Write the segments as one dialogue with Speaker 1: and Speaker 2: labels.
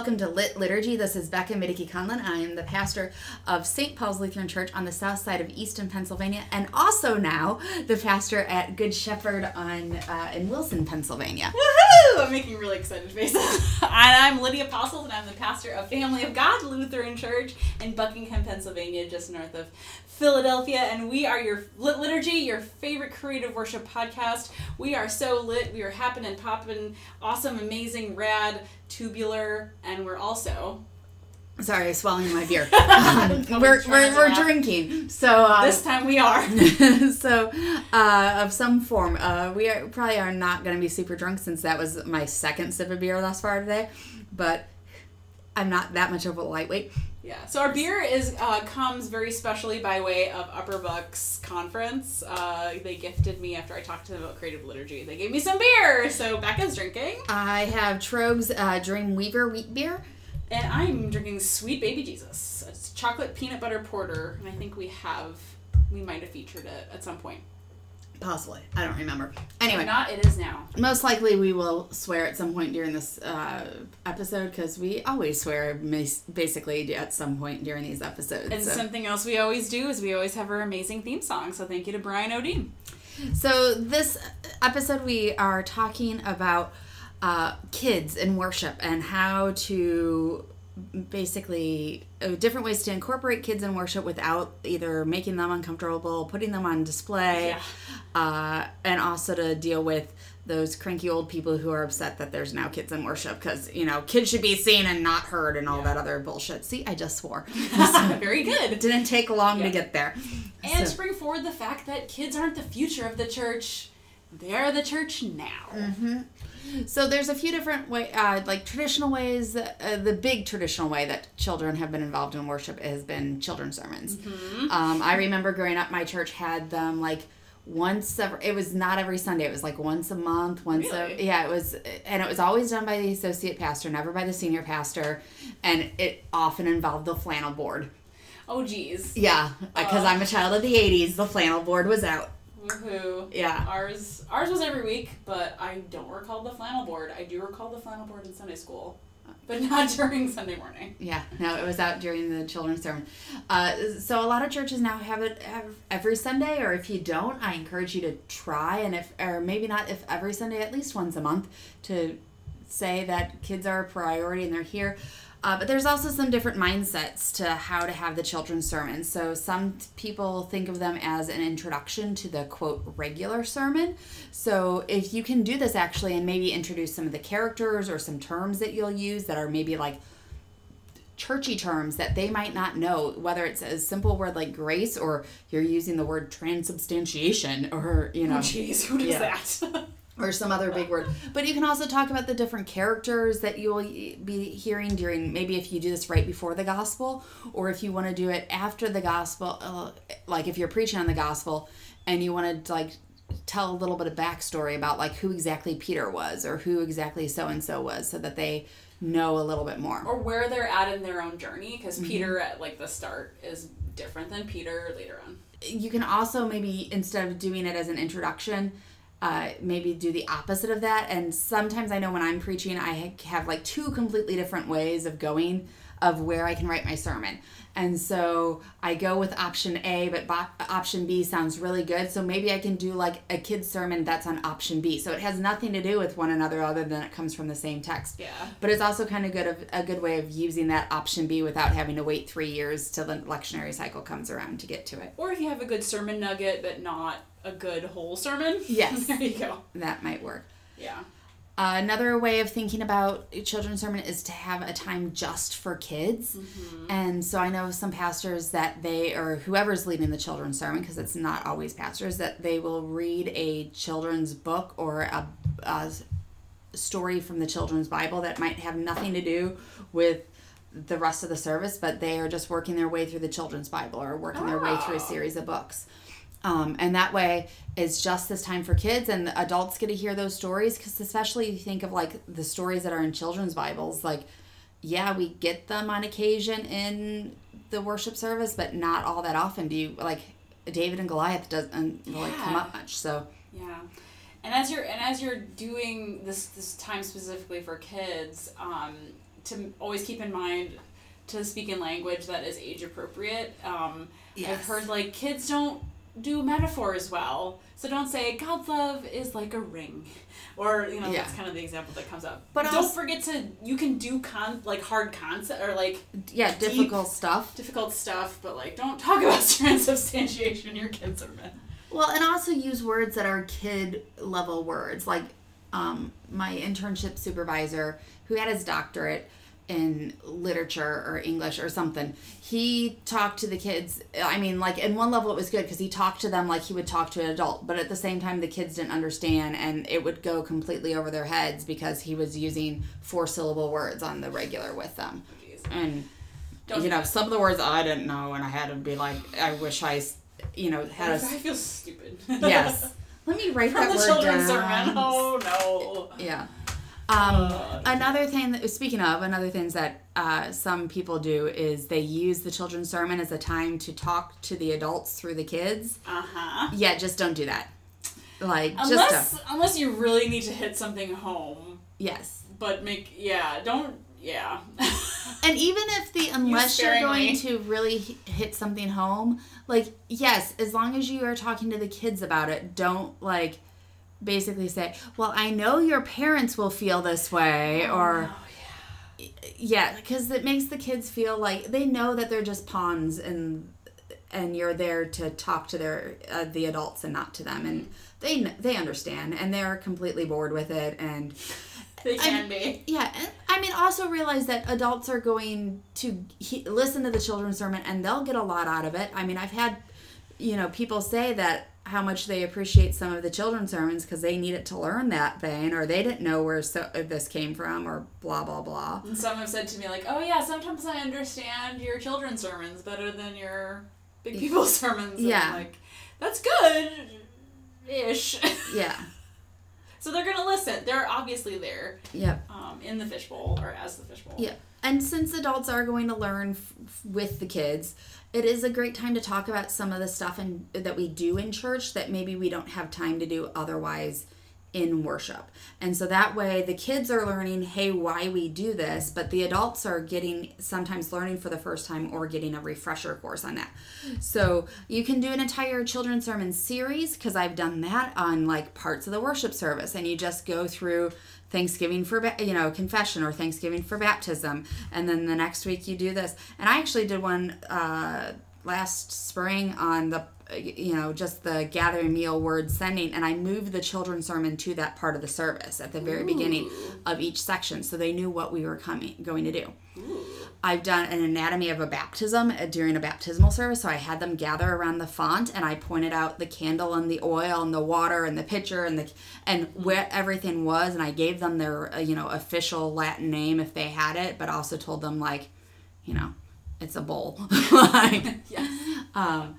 Speaker 1: Welcome to Lit Liturgy. This is Becca Middeke Conlon. I am the pastor of St. Paul's Lutheran Church on the south side of Easton, Pennsylvania, and also now the pastor at Good Shepherd on uh, in Wilson, Pennsylvania.
Speaker 2: Woohoo! I'm making really excited faces. and I'm Lydia Apostles, and I'm the pastor of Family of God Lutheran Church in Buckingham, Pennsylvania, just north of Philadelphia. And we are your Lit Liturgy, your favorite creative worship podcast. We are so lit. We are happening, popping, awesome, amazing, rad, tubular, and we're also
Speaker 1: Sorry, swallowing my beer. Um, we're, we're, we're drinking, so uh,
Speaker 2: this time we are.
Speaker 1: so uh, of some form. Uh, we are, probably are not going to be super drunk since that was my second sip of beer thus far today, but I'm not that much of a lightweight.
Speaker 2: Yeah. So our beer is uh, comes very specially by way of Upper Bucks Conference. Uh, they gifted me after I talked to them about creative liturgy. They gave me some beer, so Becca's drinking,
Speaker 1: I have Troegs uh, Dream Weaver wheat beer.
Speaker 2: and I'm drinking Sweet Baby Jesus. It's chocolate peanut butter porter, and I think we have we might have featured it at some point.
Speaker 1: Possibly. I don't remember.
Speaker 2: If
Speaker 1: Anyway,
Speaker 2: not, it is now.
Speaker 1: most likely we will swear at some point during this uh, episode because we always swear basically at some point during these episodes.
Speaker 2: And
Speaker 1: so.
Speaker 2: something else we always do is we always have our amazing theme song. So thank you to Brian O'Dean.
Speaker 1: So, this episode, we are talking about uh, kids in worship and how to basically uh, different ways to incorporate kids in worship without either making them uncomfortable, putting them on display,
Speaker 2: Yeah.
Speaker 1: uh, and also to deal with those cranky old people who are upset that there's now kids in worship because you know kids should be seen and not heard and all
Speaker 2: Yeah.
Speaker 1: that other bullshit. See, I just swore.
Speaker 2: very good.
Speaker 1: It didn't take long
Speaker 2: Yeah.
Speaker 1: to get there.
Speaker 2: And
Speaker 1: So-
Speaker 2: to bring forward the fact that kids aren't the future of the church. They're the church now.
Speaker 1: So there's a few different way, uh, like traditional ways. Uh, the big traditional way that children have been involved in worship has been children's sermons. Um, I remember growing up, my church had them like once every. It was not every Sunday. It was like once a month. Once a yeah. It was, and it was always done by the associate pastor, never by the senior pastor, and it often involved the flannel board.
Speaker 2: Oh, geez.
Speaker 1: Yeah, because
Speaker 2: Uh.
Speaker 1: I'm a child of the '80s. The flannel board was out.
Speaker 2: Woohoo.
Speaker 1: Yeah.
Speaker 2: Ours ours was every week, but I don't recall the flannel board. I do recall the flannel board in Sunday school, but not during Sunday morning.
Speaker 1: Yeah, no, it was out during the children's sermon. Uh, so a lot of churches now have it every Sunday, or if you don't, I encourage you to try, and if or maybe not if every Sunday, at least once a month, to say that kids are a priority and they're here. Uh, but there's also some different mindsets to how to have the children's sermon. So some t- people think of them as an introduction to the quote regular sermon. So if you can do this actually and maybe introduce some of the characters or some terms that you'll use that are maybe like churchy terms that they might not know, whether it's a simple word like grace or you're using the word transubstantiation or, you know,
Speaker 2: Oh, jeez, who does
Speaker 1: Yeah.
Speaker 2: that?
Speaker 1: or some other big word. But you can also talk about the different characters that you will be hearing during maybe if you do this right before the gospel or if you want to do it after the gospel, uh, like if you're preaching on the gospel and you want to like tell a little bit of backstory about like who exactly Peter was or who exactly so and so was so that they know a little bit more.
Speaker 2: or where they're at in their own journey, because
Speaker 1: Mm-hmm.
Speaker 2: Peter at like the start is different than Peter later on.
Speaker 1: you can also maybe instead of doing it as an introduction uh, maybe do the opposite of that. And sometimes i know when i'm preaching i have like two completely different ways of going of where i can write my sermon. And so i go with option a but bo- option b sounds really good. So maybe i can do like a kid's sermon that's on option b. So it has nothing to do with one another other than it comes from the same text.
Speaker 2: Yeah.
Speaker 1: but it's also kind of good of a good way of using that option b without having to wait three years till the lectionary cycle comes around to get to it.
Speaker 2: Or if you have a good sermon nugget, but not a good whole sermon.
Speaker 1: Yes.
Speaker 2: there you go.
Speaker 1: that might work.
Speaker 2: Yeah.
Speaker 1: Uh, another way of thinking about a children's sermon is to have a time just for kids. And so I know some pastors that they, or whoever's leading the children's sermon, because it's not always pastors, that they will read a children's book or a, a story from the children's Bible that might have nothing to do with the rest of the service, but they are just working their way through the children's Bible or working their way through a
Speaker 2: Oh.
Speaker 1: series of books. Um, and that way it's just this time for kids and the adults get to hear those stories because especially you think of like the stories that are in children's bibles like yeah we get them on occasion in the worship service but not all that often do you like david and goliath doesn't really come up much so
Speaker 2: Yeah. And as you're and as you're doing this this time specifically for kids, um, to always keep in mind to speak in language that is age appropriate. Um, I've heard like kids don't do metaphors well, so don't say God's love is like a ring, or you know
Speaker 1: Yeah.
Speaker 2: that's kind of the example that comes up.
Speaker 1: But
Speaker 2: don't
Speaker 1: also-
Speaker 2: forget to you can do con like hard concept or like
Speaker 1: Yeah, difficult stuff.
Speaker 2: difficult stuff, but like don't talk about transubstantiation your kids sermon.
Speaker 1: Well, and also use words that are kid level words. Like um, my internship supervisor, who had his doctorate in literature or English or something, he talked to the kids. I mean, like, in one level, it was good because he talked to them like he would talk to an adult, but at the same time, the kids didn't understand and it would go completely over their heads because he was using four syllable words on the regular with them. And
Speaker 2: Don't
Speaker 1: you know, some of the words I didn't know, and I had to be like, I wish I, you know, had
Speaker 2: I
Speaker 1: a
Speaker 2: feel stupid.
Speaker 1: Yes. Let me write
Speaker 2: From
Speaker 1: that
Speaker 2: the
Speaker 1: word
Speaker 2: children's
Speaker 1: down.
Speaker 2: sermon. Oh no.
Speaker 1: Yeah. Um,
Speaker 2: Uh,
Speaker 1: another thing that speaking of another things that uh, some people do is they use the children's sermon as a time to talk to the adults through the kids.
Speaker 2: Uh huh.
Speaker 1: Yeah, just don't do that. Like just
Speaker 2: Unless
Speaker 1: don't.
Speaker 2: unless you really need to hit something home,
Speaker 1: yes.
Speaker 2: but make yeah don't yeah.
Speaker 1: And even if the unless you're going to really hit something home, like yes, as long as you are talking to the kids about it, don't like basically say, "Well, I know your parents will feel this way," or
Speaker 2: Oh,
Speaker 1: yeah, because it makes the kids feel like they know that they're just pawns and and you're there to talk to their uh, the adults and not to them, and they they understand and they're completely bored with it and.
Speaker 2: they can be.
Speaker 1: Yeah, and I mean, also realize that adults are going to he- listen to the children's sermon and they'll get a lot out of it. I mean, I've had, you know, people say that how much they appreciate some of the children's sermons because they needed to learn that thing or they didn't know where so- uh, this came from or blah, blah, blah.
Speaker 2: And some have said to me like, "Oh yeah, sometimes I understand your children's sermons better than your big people sermons." And
Speaker 1: Yeah.
Speaker 2: Like that's good, ish.
Speaker 1: Yeah,
Speaker 2: so they're gonna listen. They're obviously there,
Speaker 1: yep,
Speaker 2: um, in the fishbowl or as the fishbowl.
Speaker 1: yeah. And since adults are going to learn f- with the kids, it is a great time to talk about some of the stuff in, that we do in church that maybe we don't have time to do otherwise in worship. And so that way the kids are learning, hey, why we do this, but the adults are getting sometimes learning for the first time or getting a refresher course on that. So you can do an entire children's sermon series because I've done that on like parts of the worship service and you just go through Thanksgiving for you know confession or Thanksgiving for baptism, and then the next week you do this. And I actually did one uh, last spring on the you know just the gathering meal word sending, and I moved the children's sermon to that part of the service at the very beginning of each section, so they knew what we were coming going to do. I've done an anatomy of a baptism uh, during a baptismal service. So I had them gather around the font and I pointed out the candle and the oil and the water and the pitcher and the and where everything was and I gave them their uh, you know official Latin name if they had it, but also told them like, you know, it's a bowl. like,
Speaker 2: Yes.
Speaker 1: Um,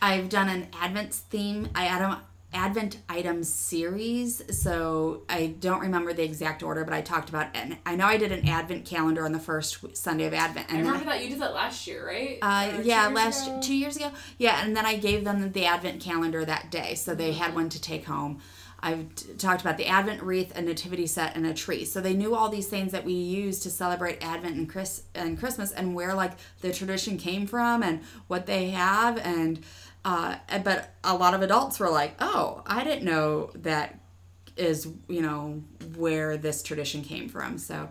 Speaker 1: I've done an Advent theme. I add Advent items series, so I don't remember the exact order, but I talked about and I know I did an Advent calendar on the first Sunday of Advent,
Speaker 2: I
Speaker 1: and then
Speaker 2: remember that you did that last year, right?
Speaker 1: uh, yeah, last
Speaker 2: ago?
Speaker 1: two years ago. Yeah, and then I gave them the Advent calendar that day, so they had one to take home. I've t- talked about the Advent wreath, a nativity set, and a tree. So they knew all these things that we use to celebrate Advent and Chris and Christmas, and where like the tradition came from, and what they have, and uh, but a lot of adults were like, "Oh, I didn't know that is you know where this tradition came from." So.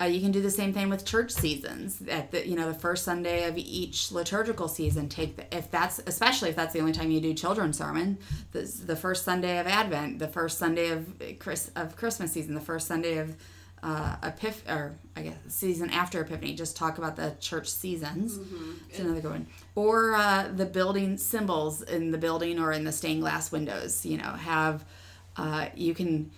Speaker 1: Uh, you can do the same thing with church seasons. At the you know the first Sunday of each liturgical season, take the, if that's especially if that's the only time you do children's sermon, the, the first Sunday of Advent, the first Sunday of Chris of Christmas season, the first Sunday of uh, Epiph or I guess season after Epiphany. Just talk about the church seasons. It's another good one. Or uh, the building symbols in the building or in the stained glass windows. You know, have uh, you can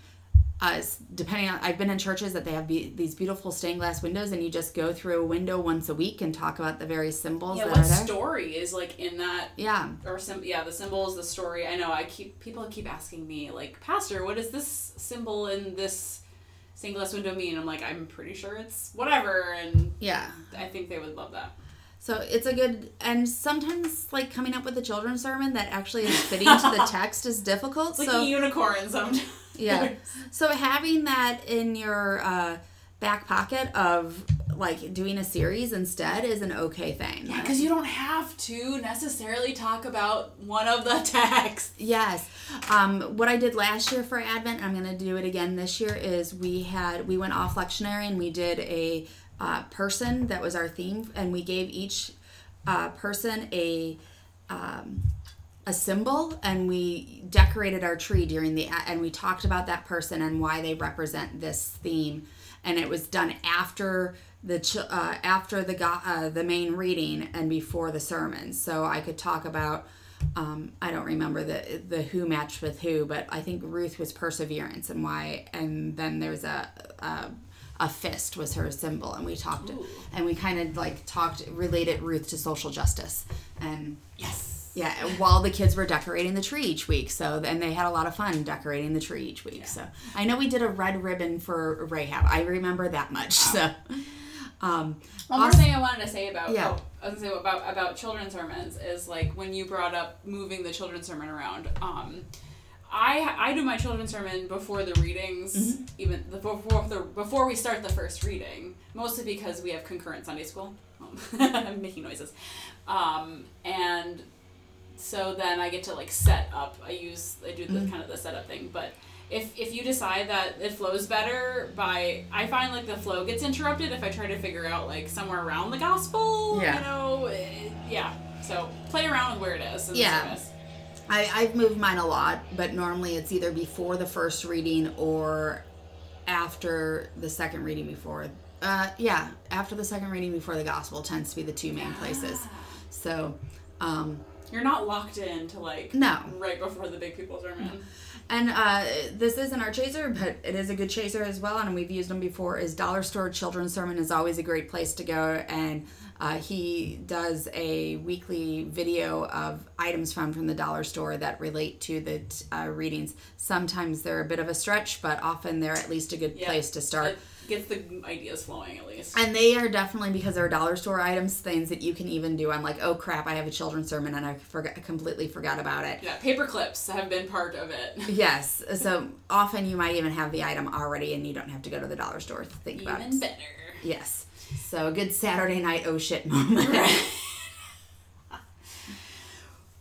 Speaker 1: uh, depending on I've been in churches that they have be, these beautiful stained glass windows, and you just go through a window once a week and talk about the various symbols
Speaker 2: Yeah,
Speaker 1: that
Speaker 2: what
Speaker 1: are there.
Speaker 2: story is like in that
Speaker 1: yeah,
Speaker 2: or sim- yeah, the symbols, the story. I know I keep people keep asking me like, Pastor, what is this symbol in this stained glass window mean? I'm like, I'm pretty sure it's whatever, and
Speaker 1: yeah.
Speaker 2: I think they would love that.
Speaker 1: So it's a good, and sometimes like coming up with a children's sermon that actually is fitting to the text is difficult.
Speaker 2: It's like
Speaker 1: so
Speaker 2: a unicorn sometimes.
Speaker 1: Yeah, so having that in your uh, back pocket of like doing a series instead is an okay thing.
Speaker 2: Yeah, because you don't have to necessarily talk about one of the texts.
Speaker 1: Yes. Um, what I did last year for Advent, I'm going to do it again this year, is we had, we went off lectionary and we did a uh, person that was our theme, and we gave each uh, person a, um, a symbol and we decorated our tree during the and we talked about that person and why they represent this theme and it was done after the uh, after the uh, the main reading and before the sermon so i could talk about um, i don't remember the the who matched with who but i think ruth was perseverance and why and then there's a, a a fist was her symbol and we talked
Speaker 2: Ooh.
Speaker 1: and we kind of like talked related ruth to social justice and
Speaker 2: Yes.
Speaker 1: Yeah, while the kids were decorating the tree each week. So and they had a lot of fun decorating the tree each week. So I know we did a red ribbon for Rahab. I remember that much. So um
Speaker 2: One more thing I wanted to say about
Speaker 1: Yeah.
Speaker 2: oh, I was gonna say about about children's sermons is like when you brought up moving the children's sermon around. Um, I I do my children's sermon before the readings,
Speaker 1: Mm-hmm.
Speaker 2: even the, before the before we start the first reading, mostly because we have concurrent Sunday school. Um, I'm making noises, um, and so then I get to like set up. I use I do the
Speaker 1: Mm-hmm.
Speaker 2: kind of the setup thing, but if if you decide that it flows better by I find like the flow gets interrupted if I try to figure out like somewhere around the gospel.
Speaker 1: Yeah.
Speaker 2: You know, eh, yeah. So play around with where it is
Speaker 1: Yeah. I, I've moved mine a lot, but normally it's either before the first reading or after the second reading before uh yeah, after the second reading before the gospel tends to be the two main places. So um
Speaker 2: You're not locked in to like
Speaker 1: No.
Speaker 2: right before the big people sermon.
Speaker 1: And uh, this isn't our chaser, but it is a good chaser as well, and we've used them before. Is Dollar Store Children's Sermon is always a great place to go, and uh, he does a weekly video of items found from the dollar store that relate to the uh, readings. Sometimes they're a bit of a stretch, but often they're at least a good place to start.
Speaker 2: It gets the ideas flowing at least.
Speaker 1: And they are definitely because they're dollar store items, things that you can even do. I'm like, oh crap, I have a children's sermon and I forgot, completely forgot about it.
Speaker 2: yeah, paper clips have been part of it.
Speaker 1: Yes. So often you might even have the item already and you don't have to go to the dollar store to think about
Speaker 2: Even
Speaker 1: it.
Speaker 2: better.
Speaker 1: Yes. So a good Saturday night oh shit moment.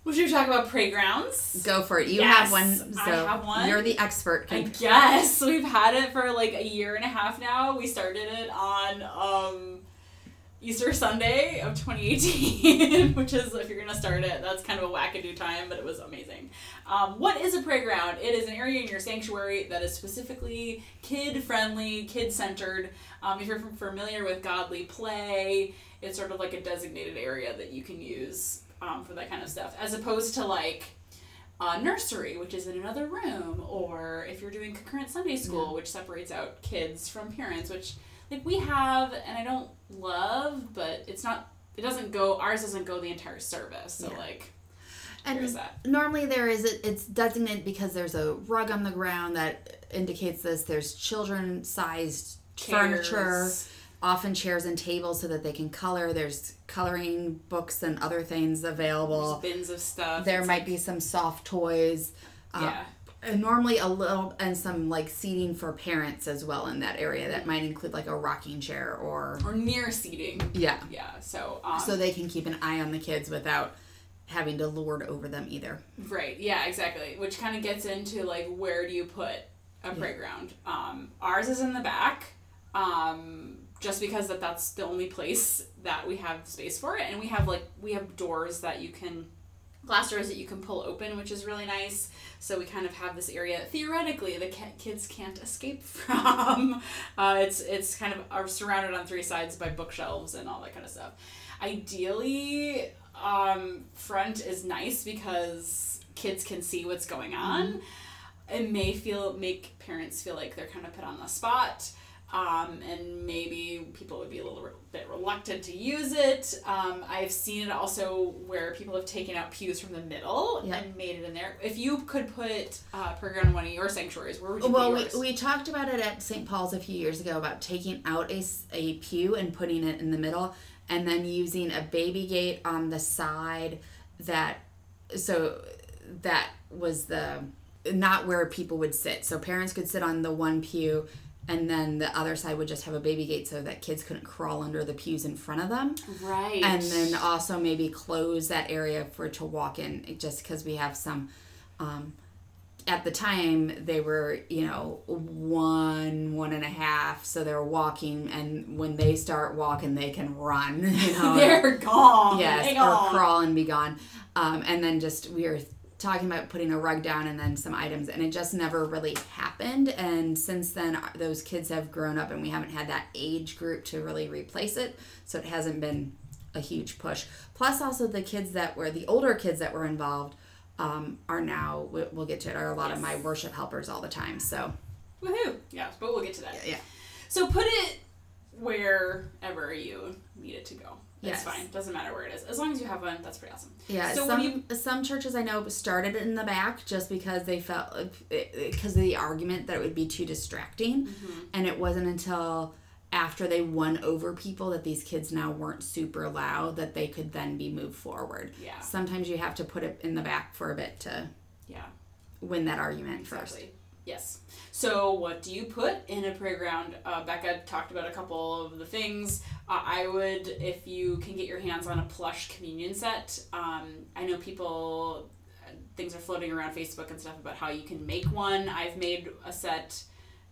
Speaker 2: We should talk about Pray Grounds.
Speaker 1: Go for it. You
Speaker 2: Yes,
Speaker 1: have one. So
Speaker 2: I have one.
Speaker 1: You're the expert.
Speaker 2: I guess we've had it for like a year and a half now. We started it on um, Easter Sunday of 2018, which is if you're gonna start it, that's kind of a wackadoo time, but it was amazing. Um, what is a Pray Ground? It is an area in your sanctuary that is specifically kid friendly, kid centered. Um, if you're familiar with Godly Play, it's sort of like a designated area that you can use um, for that kind of stuff, as opposed to like uh, nursery, which is in another room, or if you're doing concurrent Sunday school, which separates out kids from parents, which like we have, and I don't love, but it's not. It doesn't go. Ours doesn't go the entire service. So
Speaker 1: Yeah.
Speaker 2: like,
Speaker 1: And normally there is a, it's designated because there's a rug on the ground that indicates this. There's children sized furniture. Often chairs and tables so that they can color. There's coloring books and other things available.
Speaker 2: There's bins of stuff.
Speaker 1: there
Speaker 2: It's
Speaker 1: might be some soft toys. Uh,
Speaker 2: Yeah.
Speaker 1: and normally a little and some like seating for parents as well in that area that might include like a rocking chair or
Speaker 2: or near seating.
Speaker 1: yeah
Speaker 2: Yeah. So um,
Speaker 1: so they can keep an eye on the kids without having to lord over them either
Speaker 2: Right. Yeah. Exactly. Which kind of gets into like where do you put a Pray Ground? Um, ours is in the back, um, just because that that's the only place that we have space for it, and we have like we have doors that you can glass doors that you can pull open, which is really nice. So we kind of have this area theoretically the kids can't escape from. Uh, it's it's kind of are surrounded on three sides by bookshelves and all that kind of stuff. Ideally, um, front is nice because kids can see what's going on. It may feel make parents feel like they're kind of put on the spot. Um, and maybe people would be a little bit reluctant to use it. Um, I've seen it also where people have taken out pews from the middle
Speaker 1: Yeah.
Speaker 2: and made it in there. If you could put uh, Pray Ground in one of your sanctuaries, where would you
Speaker 1: well
Speaker 2: put
Speaker 1: we, we talked about it at st paul's a few years ago about taking out a, a pew and putting it in the middle and then using a baby gate on the side that so that was the not where people would sit so parents could sit on the one pew and then the other side would just have a baby gate so that kids couldn't crawl under the pews in front of them.
Speaker 2: Right.
Speaker 1: And then also maybe close that area for to walk in, just because we have some. Um, at the time they were you know one one and a half so they're walking and when they start walking they can run you know
Speaker 2: They're gone.
Speaker 1: yes
Speaker 2: Hang
Speaker 1: or crawl and be gone um, and then just we were talking about putting a rug down and then some items and it just never really happened and since then uh, those kids have grown up and we haven't had that age group to really replace it so it hasn't been a huge push plus also the kids that were the older kids that were involved um, are now we- we'll get to it are a lot of my worship helpers all the time so
Speaker 2: Woohoo. Yeah, but we'll get to that.
Speaker 1: yeah
Speaker 2: So put it wherever you need it to go. It's
Speaker 1: Yes.
Speaker 2: fine. Doesn't matter where it is. As long as you have one, that's pretty awesome.
Speaker 1: Yeah,
Speaker 2: So
Speaker 1: some
Speaker 2: when you
Speaker 1: some churches I know started in the back just because they felt because of the argument that it would be too distracting,
Speaker 2: Mm-hmm.
Speaker 1: and it wasn't until after they won over people that these kids now weren't super loud that they could then be moved forward.
Speaker 2: Yeah.
Speaker 1: Sometimes you have to put it in the back for a bit to
Speaker 2: Yeah.
Speaker 1: win that argument first.
Speaker 2: Yes. So, what do you put in a Pray Ground? Uh, Becca talked about a couple of the things. Uh, I would, if you can get your hands on a plush communion set. Um, I know people, things are floating around Facebook and stuff about how you can make one. I've made a set.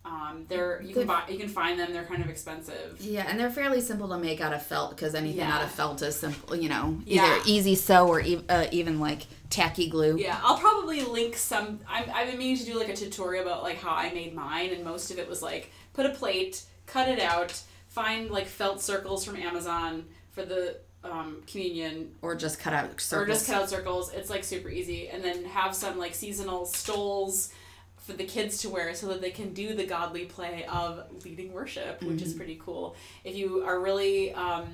Speaker 2: Um, they're you can buy you can find them. They're kind of expensive.
Speaker 1: Yeah, and they're fairly simple to make out of felt because anything out of felt is simple. You know,
Speaker 2: Yeah.
Speaker 1: either easy sew or e- uh, even like tacky glue.
Speaker 2: Yeah, I'll probably link some. I'm, I've been meaning to do like a tutorial about like how I made mine, and most of it was like put a plate, cut it out, find like felt circles from Amazon for the um, communion,
Speaker 1: Or just cut out circles.
Speaker 2: or just cut out circles. It's like super easy, and then have some like seasonal stoles for the kids to wear so that they can do the godly play of leading worship, which is pretty cool. If you are really um,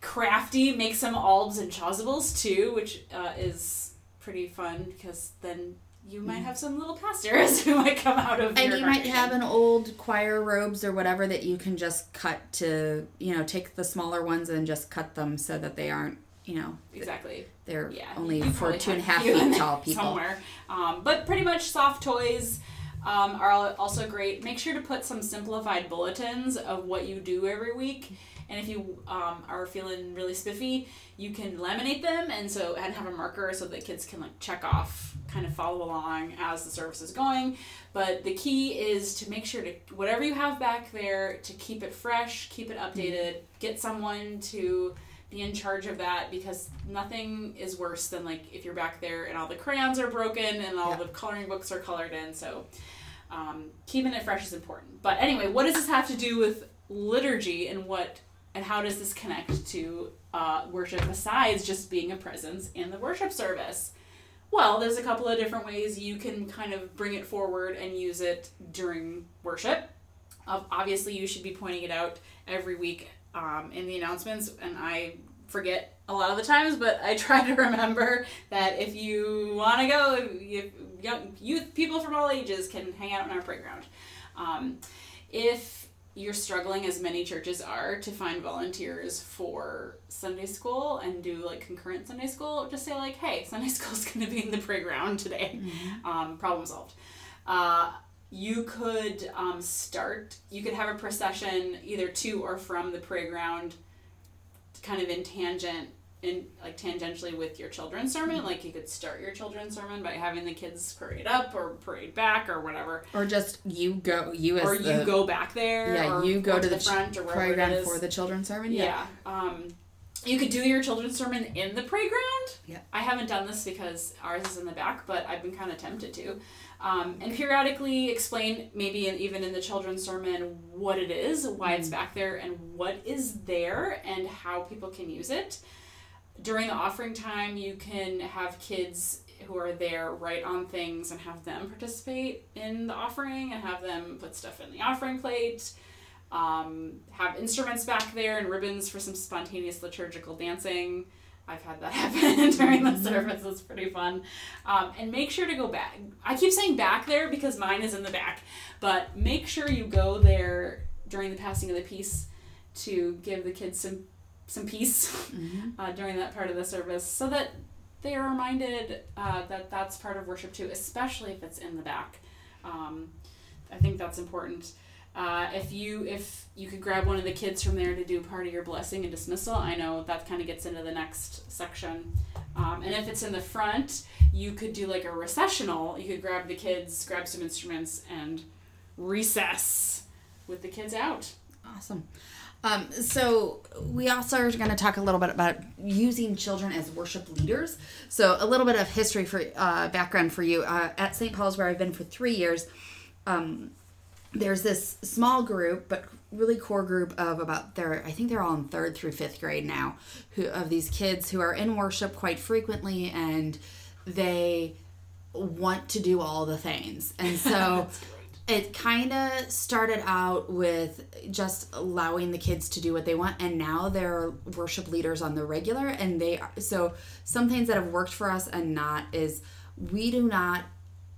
Speaker 2: crafty, make some albs and chasubles too, which uh, is pretty fun because then you might have some little pastors who might come out of
Speaker 1: And you might have an old choir robes or whatever that you can just cut to, you know, take the smaller ones and just cut them so that they aren't, you know,
Speaker 2: exactly.
Speaker 1: they're
Speaker 2: yeah
Speaker 1: only for two and a half feet tall people.
Speaker 2: somewhere. Um, but pretty much soft toys um, are also great. Make sure to put some simplified bulletins of what you do every week and if you um, are feeling really spiffy you can laminate them and so and have a marker so that kids can like check off kind of follow along as the service is going. But the key is to make sure to whatever you have back there to keep it fresh keep it updated get someone to be in charge of that because nothing is worse than like if you're back there and all the crayons are broken and all
Speaker 1: Yeah.
Speaker 2: the coloring books are colored in. So um, keeping it fresh is important. But anyway what does this have to do with liturgy and what and how does this connect to uh, worship besides just being a presence in the worship service? Well there's a couple of different ways you can kind of bring it forward and use it during worship. Obviously you should be pointing it out every week um, in the announcements and i forget a lot of the times but i try to remember that if you want to go you, young youth people from all ages can hang out in our Pray Ground. Um, if you're struggling as many churches are to find volunteers for sunday school and do like concurrent sunday school just say like hey sunday school's going to be in the Pray Ground today. Um, problem solved. Uh, you could um, start you could have a procession either to or from the Pray Ground kind of in tangent in like tangentially with your children's sermon like you could start your children's sermon by having the kids parade up or parade back or whatever.
Speaker 1: Or just you go, you as
Speaker 2: or
Speaker 1: the,
Speaker 2: you go back there
Speaker 1: yeah,
Speaker 2: or
Speaker 1: you go to the,
Speaker 2: front or wherever it
Speaker 1: Pray
Speaker 2: Ground
Speaker 1: for the children's sermon.
Speaker 2: yeah, um you could do your children's sermon in the Pray Ground.
Speaker 1: Yeah.
Speaker 2: i haven't done this because ours is in the back but i've been kind of tempted to. Um, and periodically explain maybe in, even in the children's sermon what it is why
Speaker 1: Mm-hmm.
Speaker 2: it's back there and what is there and how people can use it during the offering time you can have kids who are there write on things and have them participate in the offering and have them put stuff in the offering plate um, have instruments back there and ribbons for some spontaneous liturgical dancing. I've had that happen during the service. It's pretty fun. Um, and make sure to go back. I keep saying back there because mine is in the back but make sure you go there during the passing of the peace to give the kids some some peace
Speaker 1: Mhm.
Speaker 2: uh, during that part of the service so that they are reminded uh, that that's part of worship too, especially if it's in the back. Um, I think that's important. Uh, if you if you could grab one of the kids from there to do part of your blessing and dismissal, I know that kind of gets into the next section. Um, and if it's in the front, you could do like a recessional. You could grab the kids, grab some instruments, and recess with the kids out.
Speaker 1: Awesome. Um, so we also are going to talk a little bit about using children as worship leaders. So a little bit of history for uh, background for you uh, at St. Paul's, where I've been for three years. Um, there's this small group, but really core group of about there. I think they're all in third through fifth grade now. Who of these kids who are in worship quite frequently, and they want to do all the things, and so it kind of started out with just allowing the kids to do what they want and now they're worship leaders on the regular and they are so some things that have worked for us and not is we do not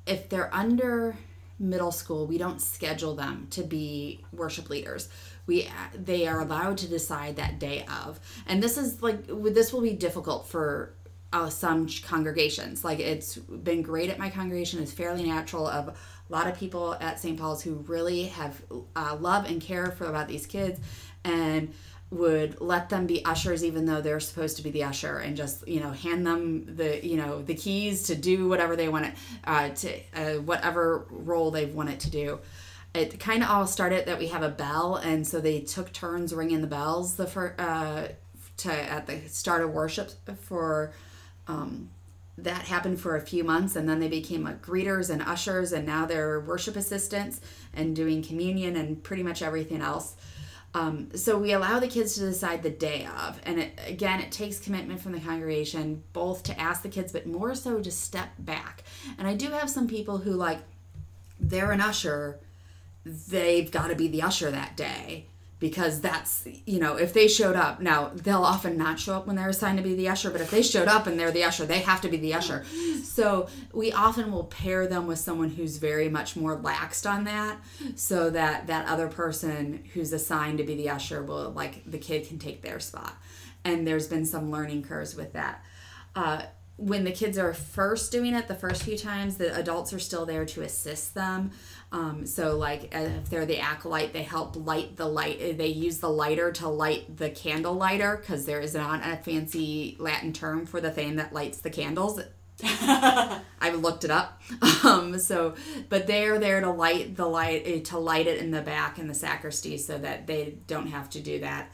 Speaker 1: if they're under middle school we don't schedule them to be worship leaders. We they are allowed to decide that day of. And this is like this will be difficult for uh, some congregations. Like it's been great at my congregation. It's fairly natural of a lot of people at St. Paul's who really have uh, love and care for about these kids and would let them be ushers even though they're supposed to be the usher and just you know hand them the you know the keys to do whatever they want it uh, to uh, whatever role they want it to do it kind of all started that we have a bell and so they took turns ringing the bells the for uh, to at the start of worship for um, that happened for a few months and then they became like greeters and ushers and now they're worship assistants and doing communion and pretty much everything else. Um, so we allow the kids to decide the day of and it, again it takes commitment from the congregation both to ask the kids but more so to step back. And i do have some people who like they're an usher they've got to be the usher that day because that's you know if they showed up now they'll often not show up when they're assigned to be the usher but if they showed up and they're the usher they have to be the usher. So we often will pair them with someone who's very much more laxed on that so that that other person who's assigned to be the usher will like the kid can take their spot. And there's been some learning curves with that. Uh, when the kids are first doing it the first few times the adults are still there to assist them um, so like if they're the acolyte they help light the light they use the lighter to light the candle lighter because there is not a fancy latin term for the thing that lights the candles I've looked it up. Um, so, but they're there to light the light eh, to light it in the back in the sacristy so that they don't have to do that.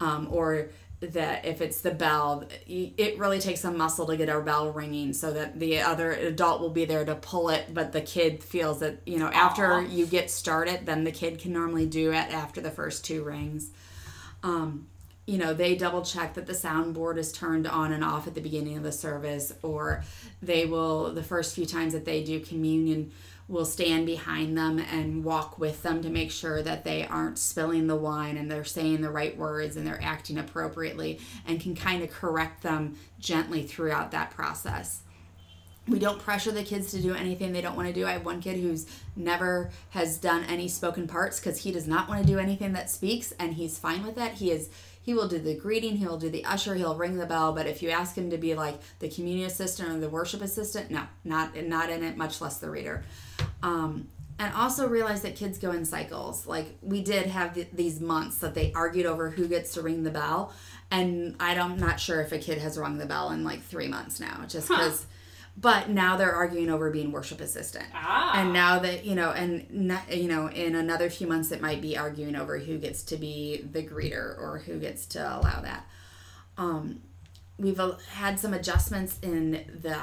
Speaker 1: Um, or that if it's the bell, it really takes some muscle to get our bell ringing so that the other adult will be there to pull it, but the kid feels that, you know, after Aww. you get started, then the kid can normally do it after the first two rings. Um, you know, they double check that the soundboard is turned on and off at the beginning of the service, or they will, the first few times that they do communion, will stand behind them and walk with them to make sure that they aren't spilling the wine and they're saying the right words and they're acting appropriately and can kind of correct them gently throughout that process. We don't pressure the kids to do anything they don't want to do. I have one kid who's never has done any spoken parts because he does not want to do anything that speaks and he's fine with that. He is he will do the greeting, he'll do the usher, he'll ring the bell. But if you ask him to be like the communion assistant or the worship assistant, no, not not in it, much less the reader. Um, and also realize that kids go in cycles. Like we did have th- these months that they argued over who gets to ring the bell, and I'm not sure if a kid has rung the bell in like three months now, just because. Huh but now they're arguing over being worship assistant ah. and now that you know and not, you know in another few months it might be arguing over who gets to be the greeter or who gets to allow that um, we've had some adjustments in the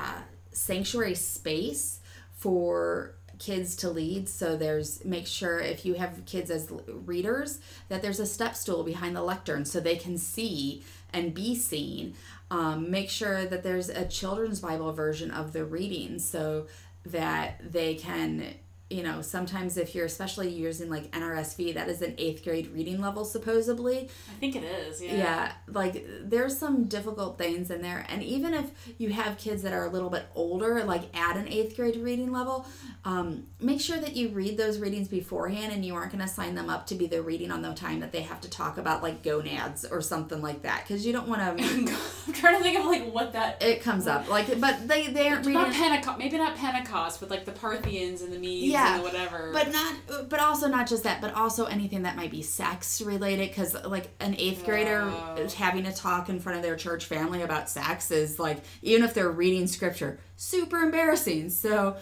Speaker 1: sanctuary space for kids to lead. So there's make sure if you have kids as readers that there's a step stool behind the lectern so they can see and be seen. Um, make sure that there's a children's Bible version of the reading so that they can you know, sometimes if you're especially using like NRSV, that is an eighth grade reading level supposedly.
Speaker 2: I think it is, yeah.
Speaker 1: Yeah, like there's some difficult things in there. And even if you have kids that are a little bit older, like at an eighth grade reading level, um, make sure that you read those readings beforehand and you aren't going to sign them up to be the reading on the time that they have to talk about like gonads or something like that. Because you don't want to.
Speaker 2: I'm trying to think of like what that.
Speaker 1: It comes up. Like, but they, they aren't
Speaker 2: reading. Not Pentecost, maybe not Pentecost, but like the Parthians and the Medes.
Speaker 1: Yeah Yeah,
Speaker 2: and whatever.
Speaker 1: but not but also not just that but also anything that might be sex related because like an eighth grader
Speaker 2: Oh.
Speaker 1: having to talk in front of their church family about sex is like even if they're reading scripture super embarrassing so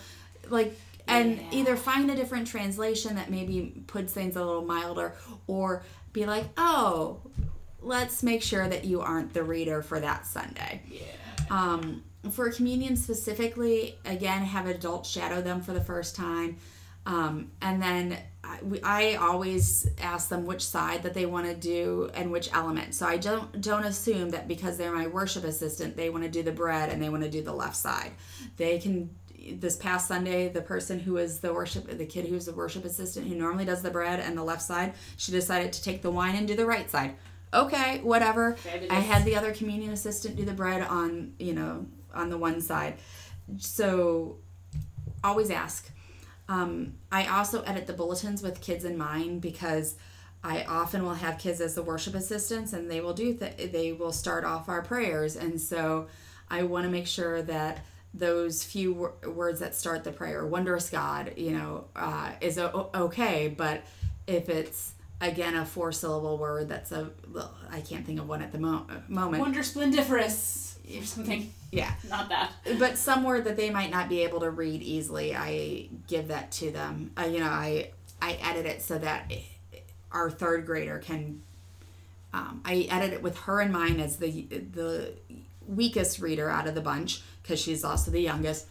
Speaker 1: like and
Speaker 2: Yeah.
Speaker 1: either find a different translation that maybe puts things a little milder or be like oh let's make sure that you aren't the reader for that sunday
Speaker 2: yeah.
Speaker 1: um, for a communion specifically, again, have adults shadow them for the first time. Um, and then I, we, I always ask them which side that they want to do and which element. So I don't don't assume that because they're my worship assistant, they want to do the bread and they want to do the left side. They can. This past Sunday, the person who was the worship, the kid who's the worship assistant who normally does the bread and the left side, she decided to take the wine and do the right side. Okay, whatever.
Speaker 2: Fabulous.
Speaker 1: I had the other communion assistant do the bread on, you know, on the one side. So always ask. Um, I also edit the bulletins with kids in mind because I often will have kids as the worship assistants and they will do th- they will start off our prayers and so I want to make sure that those few wor- words that start the prayer wondrous God you know uh, is o- okay but if it's again a four syllable word that's a I can't think of one at the mo- moment
Speaker 2: Wonder splendiferous or something.
Speaker 1: Yeah.
Speaker 2: Not that.
Speaker 1: but some word that they might not be able to read easily i give that to them. Uh, you know i i edit it so that our third grader can um, i edit it with her in mind as the the weakest reader out of the bunch because she's also the youngest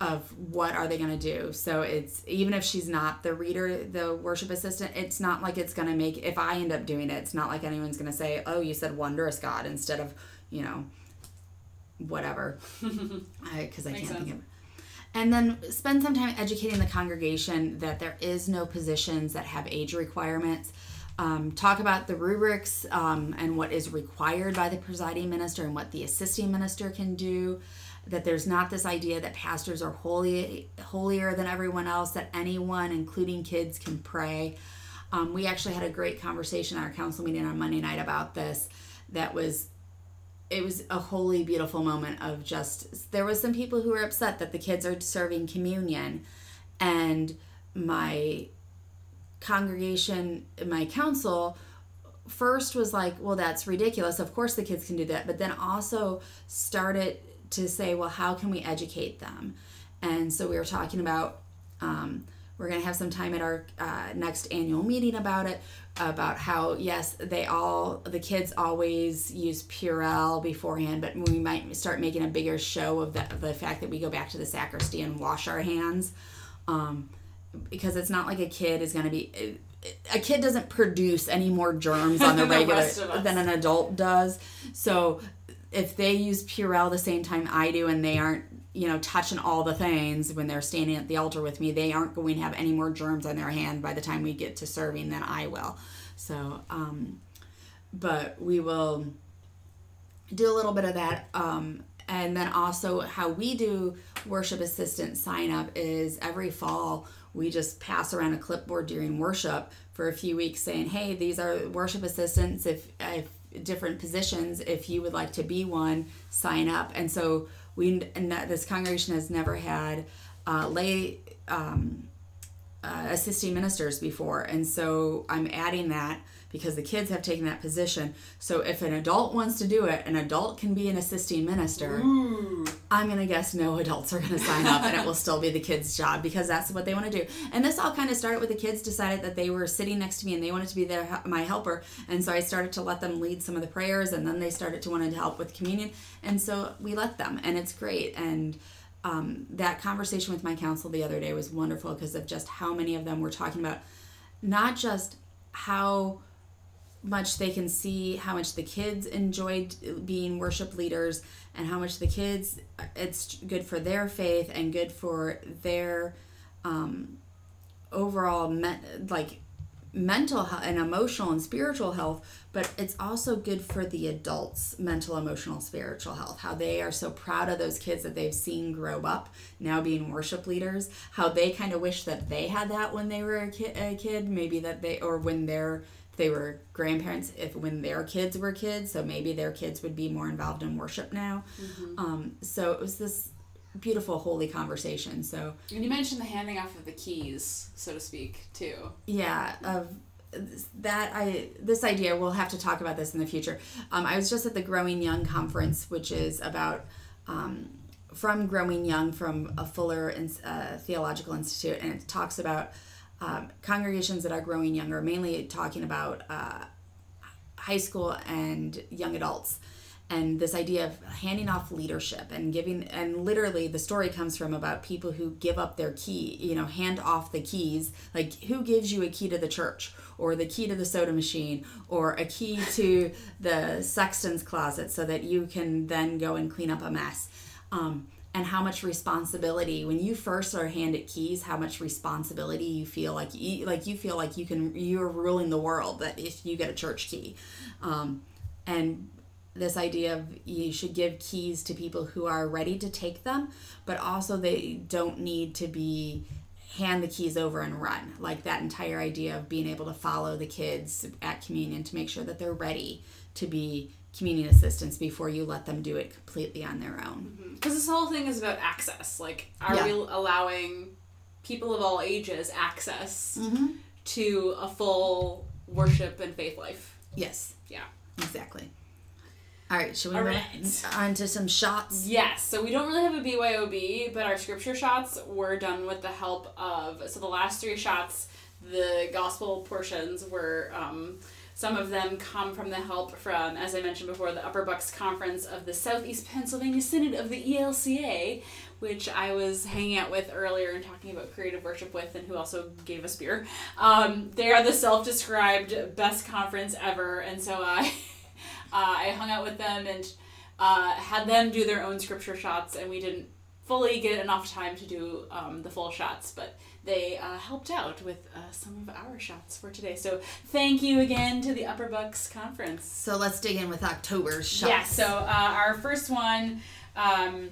Speaker 1: of what are they going to do. So it's even if she's not the reader the worship assistant it's not like it's going to make if i end up doing it it's not like anyone's going to say oh you said wondrous god instead of you know whatever. Because I,
Speaker 2: Makes
Speaker 1: can't think of and then spend some time educating the congregation that there is no positions that have age requirements. Um, talk about the rubrics um, and what is required by the presiding minister and what the assisting minister can do. That there's not this idea that pastors are holy, holier than everyone else that anyone including kids can pray. Um, we actually had a great conversation at our council meeting on monday night about this that was it was a wholly beautiful moment of just there was some people who were upset that the kids are serving communion and my congregation my council first was like well that's ridiculous. Of course the kids can do that. But then also started to say well how can we educate them? And so we were talking about um, we're going to have some time at our uh, next annual meeting about it about how yes they all the kids always use purell beforehand but we might start making a bigger show of the, of the fact that we go back to the sacristy and wash our hands um, because it's not like a kid is going to be a kid doesn't produce any more germs on the
Speaker 2: the
Speaker 1: regular
Speaker 2: rest of us.
Speaker 1: than an adult does so if they use purell the same time i do and they aren't you know touching all the things when they're standing at the altar with me they aren't going to have any more germs on their hand by the time we get to serving than i will. So um but we will do a little bit of that um and then also how we do worship assistant sign up is every fall we just pass around a clipboard during worship for a few weeks saying hey these are worship assistants. If if different positions if you would like to be one sign up. And so we and that this congregation has never had uh, lay um, uh, assisting ministers before. And so i'm adding that because the kids have taken that position. So if an adult wants to do it an adult can be an assisting minister.
Speaker 2: Ooh.
Speaker 1: i'm going to guess no adults are going to sign up and it will still be the kids job because that's what they want to do. And this all kind of started with the kids decided that they were sitting next to me and they wanted to be their my helper. And so i started to let them lead some of the prayers and then they started to want to help with communion. And so we let them and it's great. And um, that conversation with my council the other day was wonderful because of just how many of them were talking about not just how much they can see how much the kids enjoyed being worship leaders and how much the kids it's good for their faith and good for their um, overall me- like mental health and emotional and spiritual health but it's also good for the adults mental emotional spiritual health how they are so proud of those kids that they've seen grow up now being worship leaders how they kind of wish that they had that when they were a, ki- a kid maybe that they or when they're they were grandparents if when their kids were kids so maybe their kids would be more involved in worship now um, so it was this beautiful holy conversation. So
Speaker 2: And you mentioned the handing off of the keys, so to speak, too.
Speaker 1: yeah, of that I this idea we'll have to talk about this in the future. Um, I was just at the Growing Young conference, which is about um, from Growing Young from a Fuller uh, Theological Institute, and it talks about um, congregations that are growing younger, mainly talking about uh, high school and young adults. And this idea of handing off leadership and giving and literally the story comes from about people who give up their key you know hand off the keys. Like who gives you a key to the church or the key to the soda machine or a key to the sexton's closet so that you can then go and clean up a mess? Um, and how much responsibility when you first are handed keys how much responsibility you feel like you like you feel like you can you're ruling the world that if you get a church key. Um, and this idea of you should give keys to people who are ready to take them but also they don't need to be hand the keys over and run. Like that entire idea of being able to follow the kids at communion to make sure that they're ready to be communion assistance before you let them do it completely on their own
Speaker 2: Because this whole thing is about access. Like, are
Speaker 1: Yeah.
Speaker 2: we allowing people of all ages access
Speaker 1: mm-hmm.
Speaker 2: to a full worship and faith life?
Speaker 1: yes
Speaker 2: Yeah.
Speaker 1: exactly all right should we
Speaker 2: All
Speaker 1: move
Speaker 2: right.
Speaker 1: on to some shots
Speaker 2: Yes, so we don't really have a BYOB, but our scripture shots were done with the help of. So the last three shots, the gospel portions were. Um, some of them come from the help from, as I mentioned before, the Upper Bucks Conference of the Southeast Pennsylvania Synod of the ELCA, which I was hanging out with earlier and talking about creative worship with, and who also gave us beer. Um, they are the self described best conference ever, and so I, uh, I hung out with them and uh, had them do their own scripture shots, and we didn't fully get enough time to do um, the full shots, but they uh, helped out with uh, some of our shots for today. So thank you again to the Upper Bucks Conference.
Speaker 1: so let's dig in with october's shots
Speaker 2: Yeah, so uh, our first one um,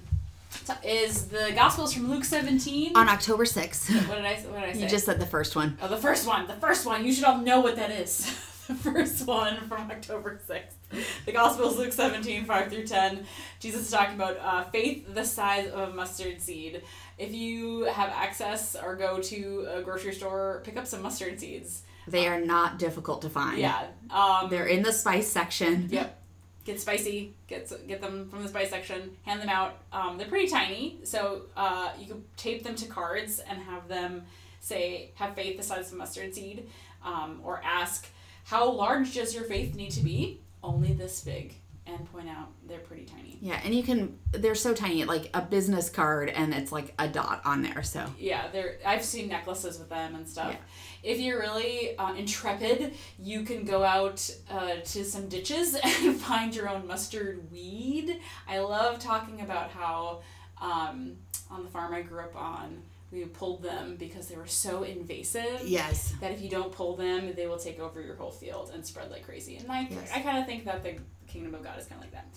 Speaker 2: is the Gospels from Luke 17.
Speaker 1: on october 6th
Speaker 2: what did I, what did I say?
Speaker 1: you just said the first one
Speaker 2: Oh, the first one. The first one. You should all know what that is. the first one from October 6th. The Gospel is Luke 17, 5 through 10. Jesus is talking about uh, faith the size of a mustard seed. If you have access or go to a grocery store, pick up some mustard seeds.
Speaker 1: they are not difficult to find
Speaker 2: Yeah. Um,
Speaker 1: they're in the spice section
Speaker 2: Yep. Get spicy. Get get them from the spice section. Hand them out. Um, they're pretty tiny, so uh, you can tape them to cards and have them say, "Have faith the size of a mustard seed," um, or ask, "How large does your faith need to be?" Only this big, and point out they're pretty tiny.
Speaker 1: Yeah, and you can. They're so tiny, like a business card, and it's like a dot on there. So
Speaker 2: Yeah, they're. I've seen necklaces with them and stuff.
Speaker 1: Yeah.
Speaker 2: If you're really uh, intrepid, you can go out uh, to some ditches and find your own mustard weed. I love talking about how um, on the farm I grew up on, we pulled them because they were so invasive.
Speaker 1: yes,
Speaker 2: That if you don't pull them, they will take over your whole field and spread like crazy. And I,
Speaker 1: Yes.
Speaker 2: I kind of think that the kingdom of God is kind of like that.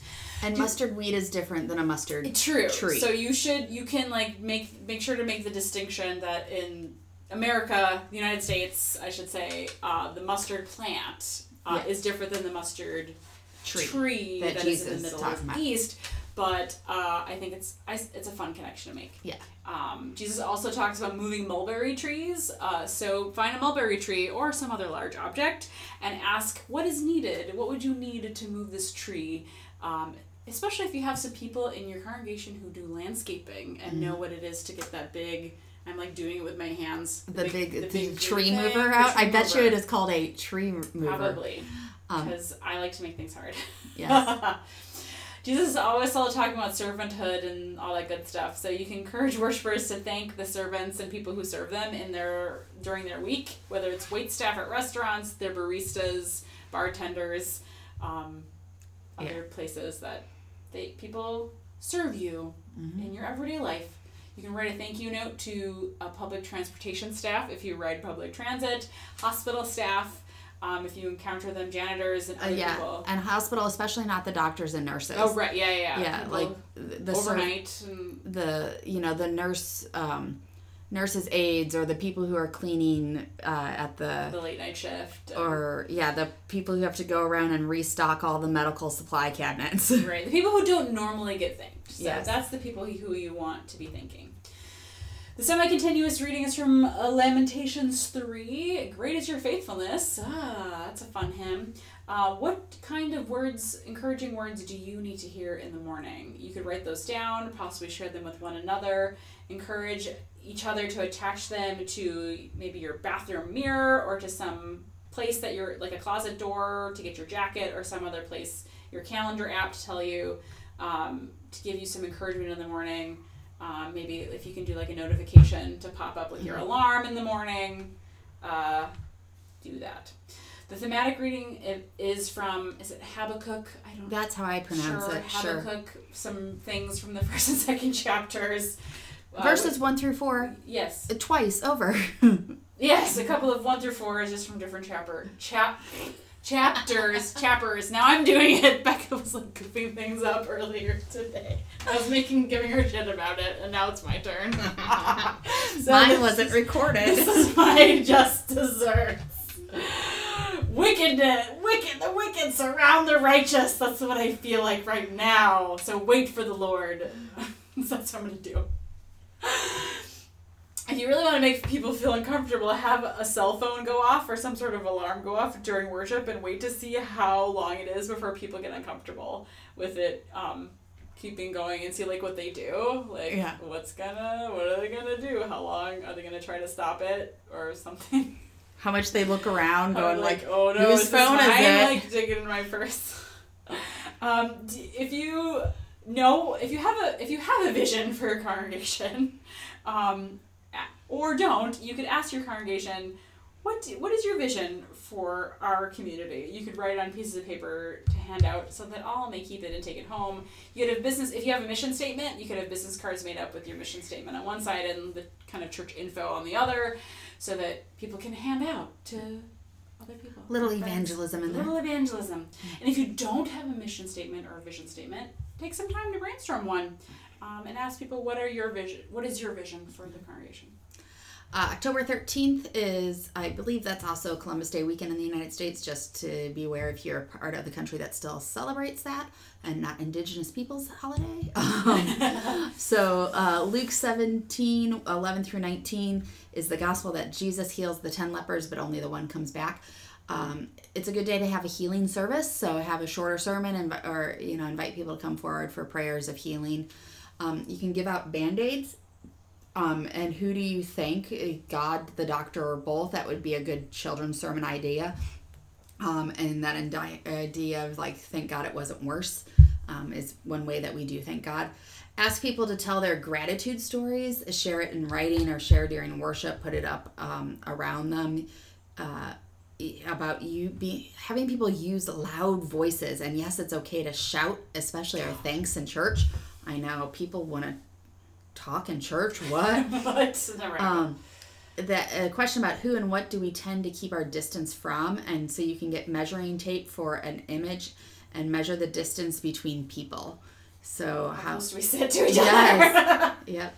Speaker 1: and mustard weed is different than a mustard.
Speaker 2: True.
Speaker 1: tree.
Speaker 2: So you should you can like make make sure to make the distinction that in America, the United States, I should say, uh, the mustard plant uh,
Speaker 1: Yeah.
Speaker 2: is different than the mustard
Speaker 1: Tree that
Speaker 2: that is
Speaker 1: Jesus
Speaker 2: in the middle of
Speaker 1: about.
Speaker 2: But uh, I think it's I, it's a fun connection to make.
Speaker 1: Yeah.
Speaker 2: Um, Jesus also talks about moving mulberry trees. Uh, so find a mulberry tree or some other large object and ask what is needed. What would you need to move this tree? Um, especially if you have some people in your congregation who do landscaping and know what it is to get that big. I'm like doing it with my hands.
Speaker 1: The, big, the,
Speaker 2: big
Speaker 1: tree
Speaker 2: thing,
Speaker 1: mover
Speaker 2: the
Speaker 1: out. I
Speaker 2: tree
Speaker 1: bet you it is called a tree mover.
Speaker 2: Probably.
Speaker 1: Um,
Speaker 2: Because I like to make things hard.
Speaker 1: Yes.
Speaker 2: Jesus is always all talking about servanthood and all that good stuff. So you can encourage worshipers to thank the servants and people who serve them in their during their week, whether it's wait staff at restaurants, their baristas, bartenders, um,
Speaker 1: Yeah.
Speaker 2: other places that they people serve you
Speaker 1: Mhm.
Speaker 2: in your everyday life. You can write a thank you note to a public transportation staff if you ride public transit, hospital staff, um, if you encounter them, janitors and
Speaker 1: Uh,
Speaker 2: other
Speaker 1: yeah,
Speaker 2: people.
Speaker 1: and hospital, especially not the doctors and nurses.
Speaker 2: Oh right, yeah, yeah, yeah.
Speaker 1: yeah,
Speaker 2: People
Speaker 1: like the the ser-
Speaker 2: overnight and
Speaker 1: the you know the nurse um nurses aides or the people who are cleaning uh, at the
Speaker 2: the late night shift
Speaker 1: or yeah the people who have to go around and restock all the medical supply cabinets
Speaker 2: right the people who don't normally get thanked so
Speaker 1: Yes.
Speaker 2: that's the people who you want to be thanking the semi-continuous reading is from lamentations 3 great is your faithfulness. Ah that's a fun hymn. Uh, what kind of words encouraging words do you need to hear in the morning? You could write those down possibly share them with one another encourage each other to attach them to maybe your bathroom mirror or to some place that you're like a closet door to get your jacket or some other place your calendar app to tell you um, to give you some encouragement in the morning um, maybe if you can do like a notification to pop up with your alarm in the morning uh, do that. The thematic reading is from is it habakkuk? I don't
Speaker 1: that's how i pronounce
Speaker 2: sure,
Speaker 1: it sure.
Speaker 2: Habakkuk some things from the first and second chapters Uh,
Speaker 1: verses one through four.
Speaker 2: Yes.
Speaker 1: Uh, twice over.
Speaker 2: Yes, a couple of one through four is just from different chapter chap chapters chapters. Now I'm doing it. Becca was like goofing things up earlier today. I was making giving her shit about it, and now it's my turn. so
Speaker 1: mine wasn't
Speaker 2: is-
Speaker 1: recorded
Speaker 2: This is my just desserts. Wicked, uh, wicked, the wicked surround the righteous. That's what I feel like right now. So wait for the Lord. That's what I'm gonna do. If you really want to make people feel uncomfortable, have a cell phone go off or some sort of alarm go off during worship and wait to see how long it is before people get uncomfortable with it um, keeping going and see like what they do. Like
Speaker 1: Yeah.
Speaker 2: what's gonna what are they gonna do? How long are they gonna try to stop it or something?
Speaker 1: how much they look around going
Speaker 2: I'm
Speaker 1: like,
Speaker 2: oh no,
Speaker 1: whose phone is it?
Speaker 2: Like digging in my purse. um, if you know, if you have a if you have a vision for a congregation, um, or don't, you could ask your congregation, what do, what is your vision for our community? You could write it on pieces of paper to hand out so that all may keep it and take it home. You could have business if you have a mission statement. You could have business cards made up with your mission statement on one side and the kind of church info on the other, so that people can hand out to other people.
Speaker 1: little evangelism in there
Speaker 2: Little evangelism. And if you don't have a mission statement or a vision statement, take some time to brainstorm one, um, and ask people what are your vision. What is your vision for the congregation?
Speaker 1: Uh, October 13th is, I believe that's also Columbus Day weekend in the United States, just to be aware if you're a part of the country that still celebrates that and not Indigenous people's holiday. Um, so, uh, Luke 17, 11 through 19 is the gospel that Jesus heals the 10 lepers, but only the one comes back. Um, it's a good day to have a healing service, so have a shorter sermon and, or, you know, invite people to come forward for prayers of healing. Um, you can give out band aids um, and who do you think? eh, God, the doctor, or both? That would be a good children's sermon idea. Um, and that idea of like, thank God it wasn't worse, um, is one way that we do thank God. Ask people to tell their gratitude stories, share it in writing or share during worship, put it up um, around them. Uh, about you be having people use loud voices and yes it's okay to shout especially our thanks in church i know people want to talk in church what
Speaker 2: never.
Speaker 1: um, that a question about who and what do we tend to keep our distance from, and so you can get measuring tape for an image and measure the distance between people. So
Speaker 2: how
Speaker 1: how?
Speaker 2: close we sit to each
Speaker 1: Yes.
Speaker 2: other?
Speaker 1: Yep.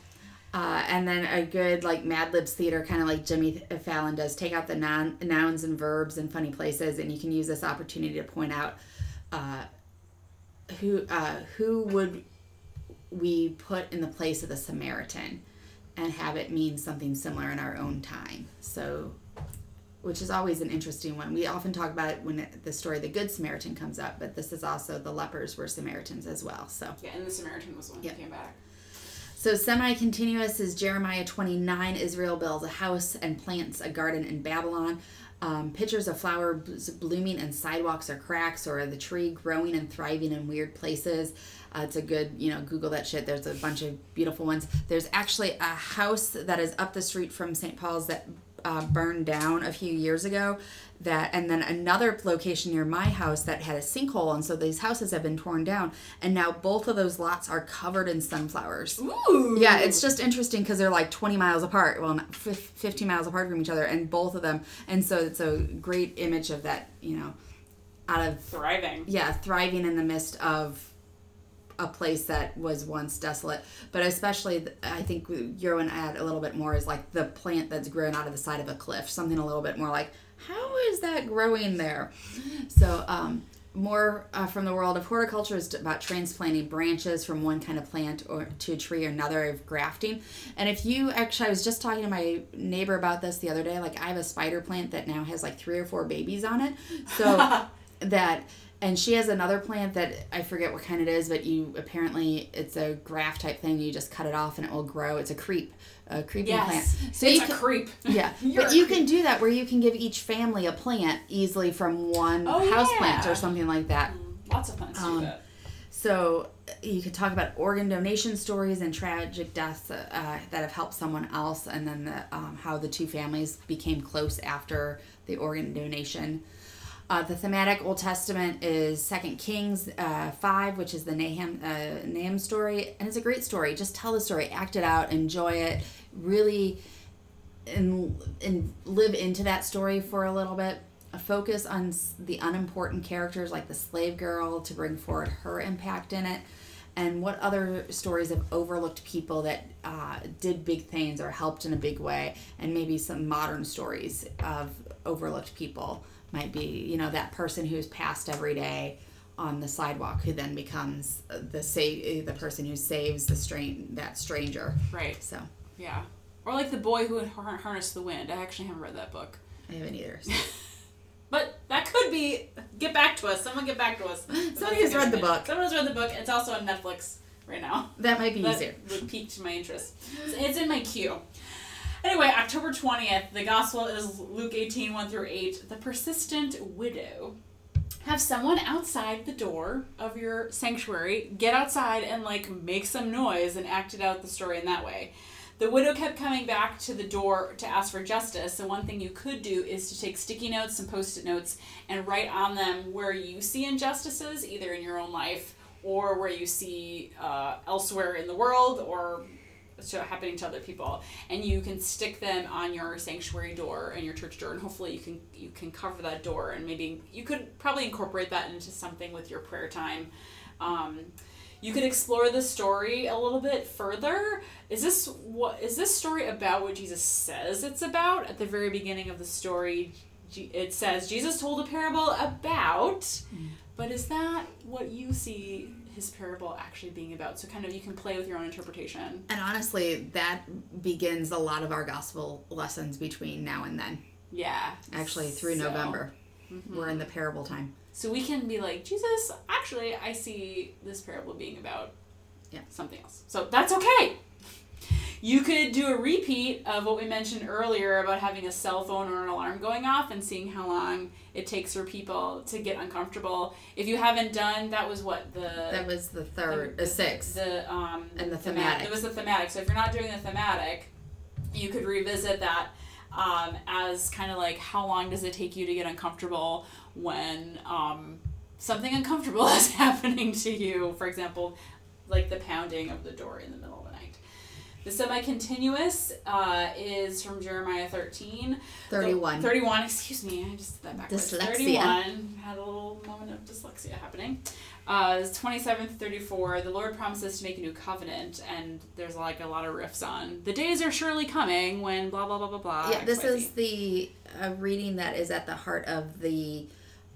Speaker 1: Uh, and then a good like Mad Libs theater, kind of like Jimmy Fallon does, take out the noun, nouns and verbs in funny places, and you can use this opportunity to point out uh, who uh, who would we put in the place of the Samaritan, and have it mean something similar in our own time. So, which is always an interesting one. We often talk about it when the story of the Good Samaritan comes up, but this is also the lepers were Samaritans as well. So.
Speaker 2: yeah, and the Samaritan was the one
Speaker 1: Yep.
Speaker 2: who came back.
Speaker 1: So semi-continuous is Jeremiah 29. Israel builds a house and plants a garden in Babylon. Um, pictures of flowers blooming and sidewalks or cracks, or the tree growing and thriving in weird places. Uh, it's a good, you know, Google that shit. There's a bunch of beautiful ones. There's actually a house that is up the street from St. Paul's that uh, burned down a few years ago. That and then another location near my house that had a sinkhole, and so these houses have been torn down, and now both of those lots are covered in sunflowers.
Speaker 2: Ooh.
Speaker 1: Yeah, it's just interesting because they're like 20 miles apart. Well, not 15 miles apart from each other, and both of them. And so it's a great image of that, you know, out of,
Speaker 2: thriving.
Speaker 1: yeah, thriving in the midst of a place that was once desolate. But especially, I think you're going to add a little bit more is like the plant that's grown out of the side of a cliff. Something a little bit more like, how is that growing there? So, um, more uh, from the world of horticulture is about transplanting branches from one kind of plant or to a tree or another of grafting and if you actually i was just talking to my neighbor about this the other day like i have a spider plant that now has like three or four babies on it so that and she has another plant that i forget what kind it is but you apparently it's a graft type thing you just cut it off and it will grow it's a creep a creeping
Speaker 2: Yes.
Speaker 1: plant so
Speaker 2: it's
Speaker 1: you
Speaker 2: a
Speaker 1: can,
Speaker 2: creep.
Speaker 1: yeah, but you
Speaker 2: creep.
Speaker 1: can do that where you can give each family a plant easily from one
Speaker 2: Oh,
Speaker 1: house plant or something like that.
Speaker 2: Mm, Lots of plants
Speaker 1: Um,
Speaker 2: do that.
Speaker 1: So uh, you could talk about organ donation stories and tragic deaths uh, uh, that have helped someone else, and then the, um, how the two families became close after the organ donation. Uh, the thematic Old Testament is Second Kings uh, five, which is the Naaman uh, Naaman story, and it's a great story. Just tell the story, act it out, enjoy it, really, and and live into that story for a little bit. Focus on the unimportant characters like the slave girl to bring forward her impact in it, and what other stories of overlooked people that uh, did big things or helped in a big way, and maybe some modern stories of overlooked people might be you know that person who's passed every day on the sidewalk who then becomes the sa- the person who saves the strain that stranger.
Speaker 2: Right.
Speaker 1: So
Speaker 2: Yeah. Or like the boy who had harnessed the wind. I actually haven't read that book.
Speaker 1: I haven't either.
Speaker 2: But that could be. Get back to us. Someone get back to us.
Speaker 1: Somebody who's read the book.
Speaker 2: Someone has read the book. It's also on Netflix right now.
Speaker 1: That might be
Speaker 2: That
Speaker 1: easier.
Speaker 2: would piqued my interest. It's- It's in my queue. Anyway, October 20th, the gospel is Luke 18, 1 through 8. The persistent widow. Have someone outside the door of your sanctuary get outside and like make some noise and act it out the story in that way. The widow kept coming back to the door to ask for justice. So one thing you could do is to take sticky notes, some post-it notes, and write on them where you see injustices, either in your own life or where you see uh, elsewhere in the world or so happening to other people and you can stick them on your sanctuary door and your church door and hopefully you can you can cover that door and maybe you could probably incorporate that into something with your prayer time. Um, you could explore the story a little bit further. Is this what is this story about what jesus says it's about? At the very beginning of the story it says jesus told a parable about but is that what you see his parable actually being about so kind of you can play with your own interpretation
Speaker 1: And honestly, that begins a lot of our gospel lessons between now and then.
Speaker 2: Yeah.
Speaker 1: Actually, through
Speaker 2: So-
Speaker 1: November. Mm-hmm. We're in the parable time.
Speaker 2: So we can be like, Jesus, actually, I see this parable being about
Speaker 1: Yeah.
Speaker 2: something else. So that's okay. You could do a repeat of what we mentioned earlier about having a cell phone or an alarm going off and seeing how long it takes for people to get uncomfortable. If you haven't done, that was what the
Speaker 1: That was the third,
Speaker 2: the,
Speaker 1: the sixth.
Speaker 2: The um
Speaker 1: And the
Speaker 2: thema-
Speaker 1: thematic.
Speaker 2: It was the thematic. So if you're not doing the thematic, you could revisit that um, as kind of like how long does it take you to get uncomfortable when um, something uncomfortable is happening to you. For example, like the pounding of the door in the middle the semi-continuous uh, is from Jeremiah 13.
Speaker 1: 31.
Speaker 2: 31, excuse me, I just did that backwards.
Speaker 1: Dyslexia.
Speaker 2: 31, had a little moment of dyslexia happening. Uh, 27 34, the Lord promises to make a new covenant, and there's like a lot of riffs on the days are surely coming when blah blah blah blah blah.
Speaker 1: yeah, this
Speaker 2: XYZ.
Speaker 1: is the uh, reading that is at the heart of the.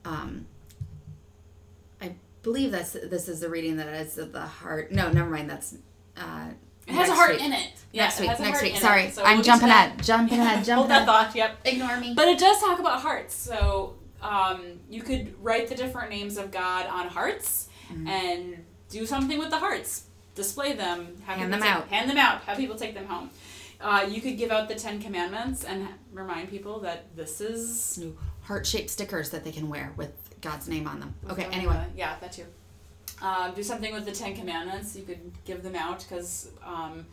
Speaker 1: Um, I believe that's this is the reading that is at the heart. No, never mind. That's. Uh,
Speaker 2: It has a heart
Speaker 1: week.
Speaker 2: in it. Yeah,
Speaker 1: next week. Next week.
Speaker 2: in it.
Speaker 1: Sorry,
Speaker 2: So
Speaker 1: I'm
Speaker 2: we'll
Speaker 1: jumping
Speaker 2: that.
Speaker 1: ahead. Jumping ahead.
Speaker 2: Hold
Speaker 1: Jumping
Speaker 2: that
Speaker 1: ahead.
Speaker 2: thought. Yep.
Speaker 1: Ignore me.
Speaker 2: But it does talk about hearts. So um, you could write the different names of God on hearts
Speaker 1: Mm-hmm.
Speaker 2: and do something with the hearts. Display them. Have
Speaker 1: Hand them
Speaker 2: take-
Speaker 1: out.
Speaker 2: Hand them out. Have people take them home. Uh, you could give out the Ten Commandments and remind people that this is.
Speaker 1: new heart shaped stickers that they can wear with God's name on them. Okay,
Speaker 2: Uh,
Speaker 1: anyway.
Speaker 2: yeah, that too. Um, do something with the Ten Commandments. You could give them out because um,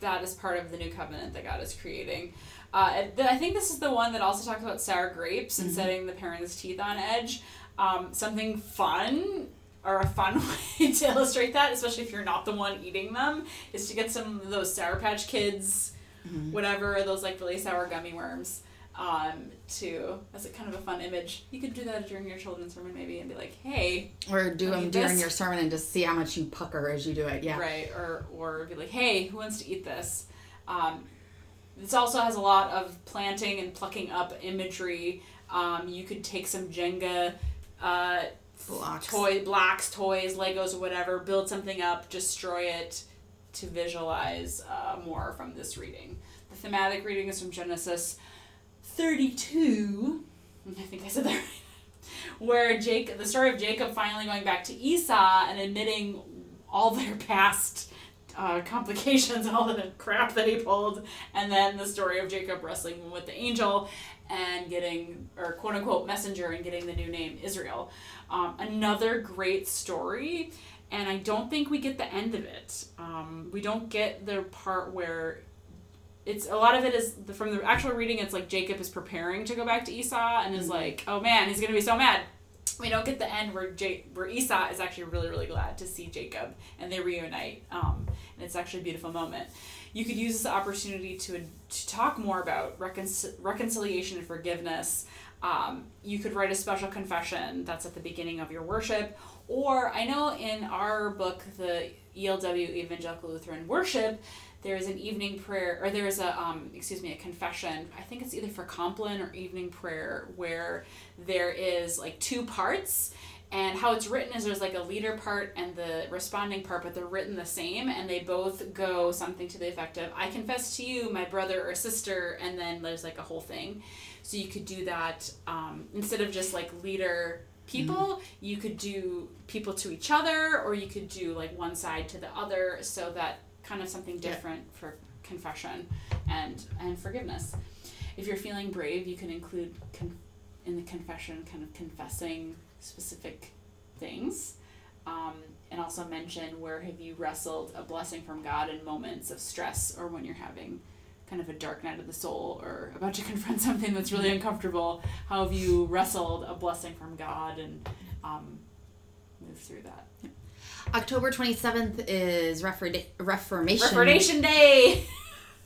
Speaker 2: that is part of the new covenant that God is creating. Uh, I think this is the one that also talks about sour grapes and
Speaker 1: Mhm.
Speaker 2: setting the parents' teeth on edge. Um, something fun or a fun way to illustrate that, especially if you're not the one eating them, is to get some of those Sour Patch Kids,
Speaker 1: Mhm.
Speaker 2: whatever, those like really sour gummy worms. Um, to as a kind of a fun image. You could do that during your children's sermon maybe and be like, hey,
Speaker 1: Or do them during
Speaker 2: this.
Speaker 1: your sermon and just see how much you pucker as you do it. Yeah.
Speaker 2: right, or or be like, hey, who wants to eat this? Um, this also has a lot of planting and plucking up imagery. Um, you could take some Jenga. Uh,
Speaker 1: Blocks.
Speaker 2: toy blocks, toys, Legos, or whatever. Build something up, destroy it to visualize uh, more from this reading. The thematic reading is from Genesis 32. I think I said that right. Where Jacob, the story of Jacob finally going back to Esau and admitting all their past uh, complications and all the crap that he pulled, and then the story of Jacob wrestling with the angel and getting, or quote unquote, messenger and getting the new name Israel. Um, another great story, and I don't think we get the end of it. Um, we don't get the part where it's a lot of it is from the actual reading. It's like Jacob is preparing to go back to Esau and is like, oh man, he's gonna be so mad. We don't get the end where J- where Esau is actually really really glad to see Jacob and they reunite. Um, and it's actually a beautiful moment. You could use this opportunity to to talk more about recon- reconciliation and forgiveness. Um, you could write a special confession that's at the beginning of your worship. Or I know in our book, the ELW Evangelical Lutheran Worship, there is an evening prayer, or there is a, um, excuse me, a confession. I think it's either for Compline or evening prayer, where there is like two parts. And how it's written is there's like a leader part and the responding part, but they're written the same, and they both go something to the effect of, I confess to you, my brother or sister, and then there's like a whole thing. So you could do that um, instead of just like leader people, you could do people to each other, or you could do like one side to the other, so that kind of something
Speaker 1: Yeah.
Speaker 2: different for confession and and forgiveness. If you're feeling brave, you can include con- in the confession kind of confessing specific things. Um, and also mention where have you wrestled a blessing from God in moments of stress or when you're having kind of a dark night of the soul or about to confront something that's really uncomfortable. How have you wrestled a blessing from God and um, move through that?
Speaker 1: October 27th is Refor- Reformation.
Speaker 2: Reformation Day!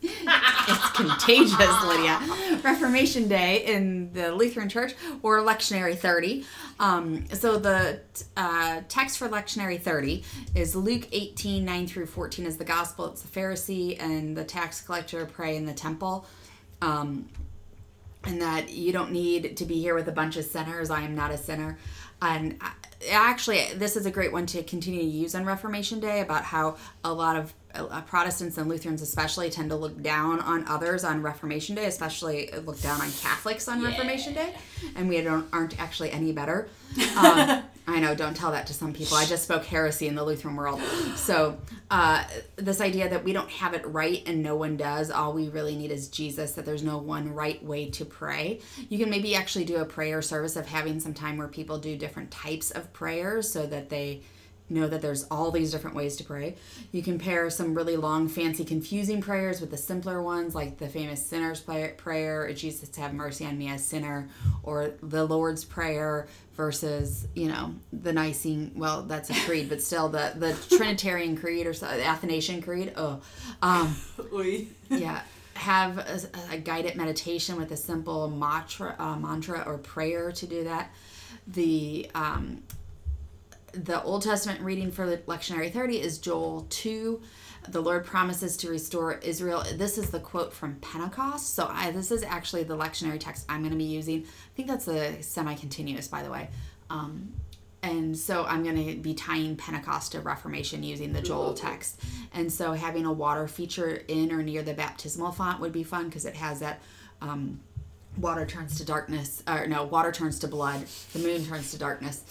Speaker 1: it's contagious, Lydia. Reformation Day in the Lutheran Church or Lectionary 30. Um, so the uh, text for Lectionary 30 is Luke 18, 9 through 14 is the gospel. It's the Pharisee and the tax collector pray in the temple. Um, and that you don't need to be here with a bunch of sinners. I am not a sinner. And I- actually, this is a great one to continue to use on Reformation Day about how a lot of uh, Protestants and Lutherans, especially, tend to look down on others on Reformation Day, especially look down on Catholics on Reformation Day, and we don't aren't actually any better. Um, I know, don't tell that to some people. I just spoke heresy in the Lutheran world. So, uh, this idea that we don't have it right and no one does, all we really need is Jesus, that there's no one right way to pray. You can maybe actually do a prayer service of having some time where people do different types of prayers so that they know that there's all these different ways to pray. You can pair some really long, fancy, confusing prayers with the simpler ones, like the famous sinner's prayer, Jesus have mercy on me as sinner, or the Lord's prayer versus you know the Nicene. Well, that's a creed, but still the the Trinitarian creed or so, the Athanasian creed. Oh, um, yeah. Have a, a guided meditation with a simple mantra, uh, mantra or prayer to do that. The um, the Old Testament reading for the lectionary 30 is Joel 2. The Lord promises to restore Israel. This is the quote from Pentecost. So I, this is actually the lectionary text I'm going to be using. I think that's a semi-continuous, by the way. Um, and so I'm going to be tying Pentecost to Reformation using the Joel text. And so having a water feature in or near the baptismal font would be fun because it has that um, water turns to darkness, or no, water turns to blood, the moon turns to darkness.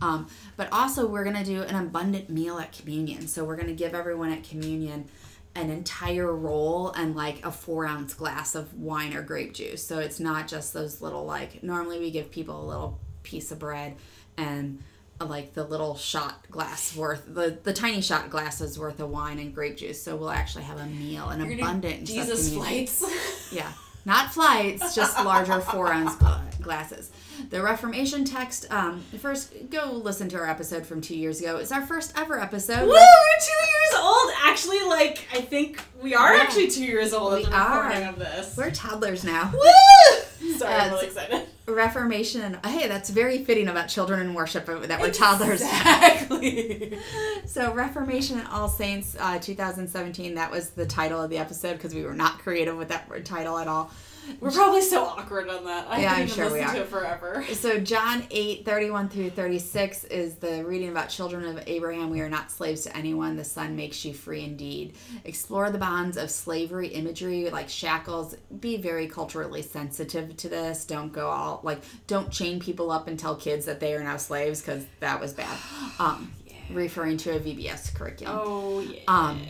Speaker 1: Um, but also, we're going to do an abundant meal at communion. So we're going to give everyone at communion an entire roll and like a four ounce glass of wine or grape juice. So it's not just those little, like, normally we give people a little piece of bread and uh, like the little shot glass worth the the tiny shot glasses worth of wine and grape juice so we'll actually have a meal an
Speaker 2: You're Jesus flights.
Speaker 1: Yeah, not flights, just larger four ounce glasses. The Reformation text. Um, first, go listen to our episode from two years ago. It's our first ever episode.
Speaker 2: Woo! We're two years old. Actually, like I think we are
Speaker 1: Yeah.
Speaker 2: actually two years old
Speaker 1: We
Speaker 2: at the recording
Speaker 1: are.
Speaker 2: of this.
Speaker 1: We're toddlers now.
Speaker 2: Woo!
Speaker 1: Reformation and hey, that's very fitting about children in worship that were toddlers.
Speaker 2: Exactly.
Speaker 1: So Reformation and All Saints, uh, 2017. That was the title of the episode because we were not creative with that title at all.
Speaker 2: We're probably so awkward on that. I
Speaker 1: Yeah, I'm sure we are.
Speaker 2: to it forever.
Speaker 1: So John 8, 31 through 36 is the reading about children of Abraham. We are not slaves to anyone. The Son makes you free indeed. Explore the bonds of slavery imagery like shackles. Be very culturally sensitive to this. Don't go all like don't chain people up and tell kids that they are now slaves because that was bad. Um, yeah. Referring to a VBS curriculum.
Speaker 2: Oh yeah.
Speaker 1: Um,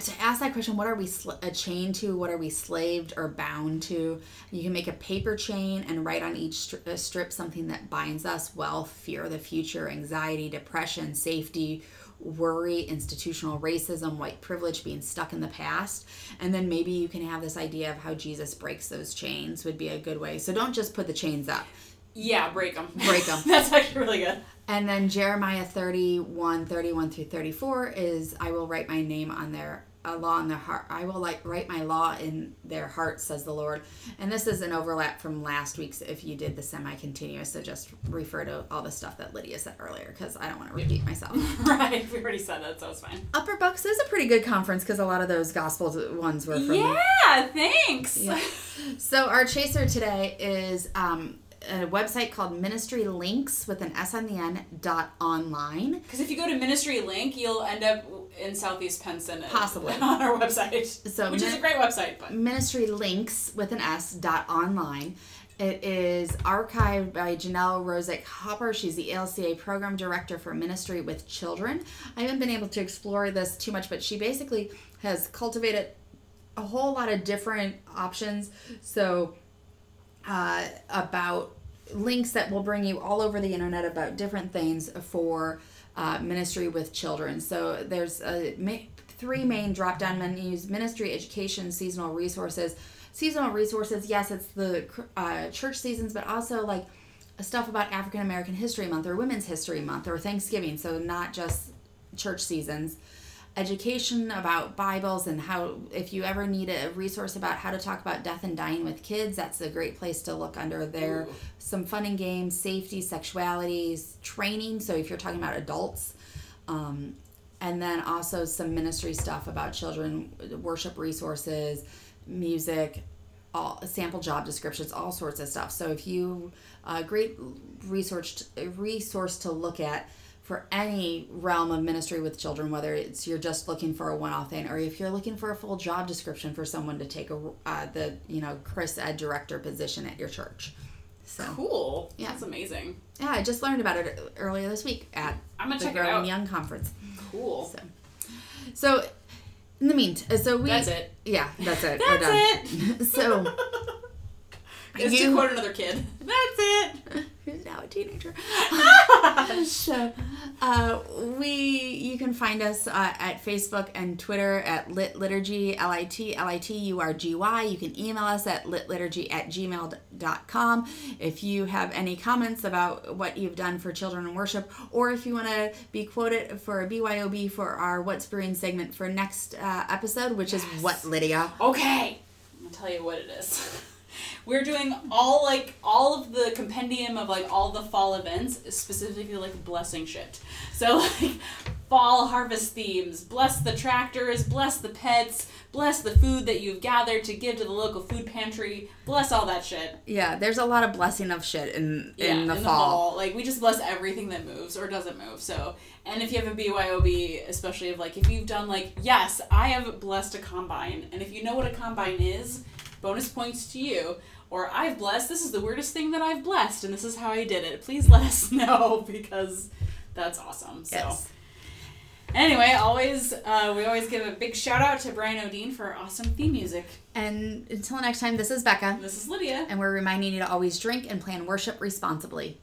Speaker 1: to ask that question, what are we sl- a chain to? What are we slaved or bound to? You can make a paper chain and write on each stri- uh, strip something that binds us wealth, fear of the future, anxiety, depression, safety, worry, institutional racism, white privilege, being stuck in the past. And then maybe you can have this idea of how Jesus breaks those chains, would be a good way. So don't just put the chains up.
Speaker 2: yeah, break them.
Speaker 1: Break them.
Speaker 2: That's actually really good.
Speaker 1: And then Jeremiah 31, 31 through 34 is I will write my name on their a law in their heart. I will like write my law in their hearts, says the Lord. And this is an overlap from last week's if you did the semi-continuous. So just refer to all the stuff that Lydia said earlier because I don't want to repeat myself.
Speaker 2: right. We already said that, so it's fine.
Speaker 1: Upper Bucks is a pretty good conference because a lot of those gospel ones were from
Speaker 2: Yeah. Thanks.
Speaker 1: Yeah. So our chaser today is um, a website called Ministry Links with an S on the end dot online.
Speaker 2: Because if you go to Ministry Link, you'll end up in Southeast Penson.
Speaker 1: Possibly.
Speaker 2: on our website.
Speaker 1: So
Speaker 2: which is a great website, but
Speaker 1: ministry links with an S dot online. It is archived by Janelle Rosick Hopper. She's the ELCA program director for ministry with children. I haven't been able to explore this too much, but she basically has cultivated a whole lot of different options. So, uh, about links that will bring you all over the internet about different things for uh, ministry with children. So there's a, ma- three main drop down menus ministry, education, seasonal resources. Seasonal resources, yes, it's the uh, church seasons, but also like stuff about African American History Month or Women's History Month or Thanksgiving. So not just church seasons. Education about Bibles and how, if you ever need a resource about how to talk about death and dying with kids, that's a great place to look under there. Some fun and games, safety, sexualities, training. So if you're talking about adults, um, and then also some ministry stuff about children, worship resources, music, all sample job descriptions, all sorts of stuff. So if you a great research resource to look at for any realm of ministry with children, whether it's you're just looking for a one-off thing, or if you're looking for a full job description for someone to take a uh, the you know Chris Ed director position at your church. So
Speaker 2: cool.
Speaker 1: Yeah.
Speaker 2: That's amazing.
Speaker 1: yeah, I just learned about it earlier this week at
Speaker 2: I'm gonna
Speaker 1: the
Speaker 2: check
Speaker 1: Growing. Young conference.
Speaker 2: Cool.
Speaker 1: So, so in the meantime, so we
Speaker 2: That's it.
Speaker 1: Yeah, that's it. We're
Speaker 2: That's
Speaker 1: done.
Speaker 2: it.
Speaker 1: So
Speaker 2: It's to quote another kid. That's it.
Speaker 1: who's now a teenager. so uh, we you can find us uh, at Facebook and Twitter at lit liturgy l i t l i t u r g y. You can email us at litliturgy at gmail.com if you have any comments about what you've done for children in worship, or if you want to be quoted for a BYOB for our What's Brewing segment for next uh, episode, which is what Lydia.
Speaker 2: Okay. I'm gonna tell you what it is. We're doing all like all of the compendium of like all the fall events, specifically like blessing shit. So like fall harvest themes, bless the tractors, bless the pets, bless the food that you've gathered to give to the local food pantry, bless all that shit.
Speaker 1: Yeah, there's a lot of blessing of shit in
Speaker 2: Yeah,
Speaker 1: in the fall.
Speaker 2: Like we just bless everything that moves or doesn't move. So, and if you have a BYOB, especially of like if you've done like yes, I have blessed a combine, and if you know what a combine is, bonus points to you. Or I've blessed. This is the weirdest thing that I've blessed, and this is how I did it. Please let us know because that's awesome. So.
Speaker 1: Yes.
Speaker 2: Anyway, always uh, we always give a big shout out to Brian Odine for awesome theme music.
Speaker 1: And until next time, this is Becca,
Speaker 2: This is Lydia.
Speaker 1: and we're reminding you to always drink and plan worship responsibly.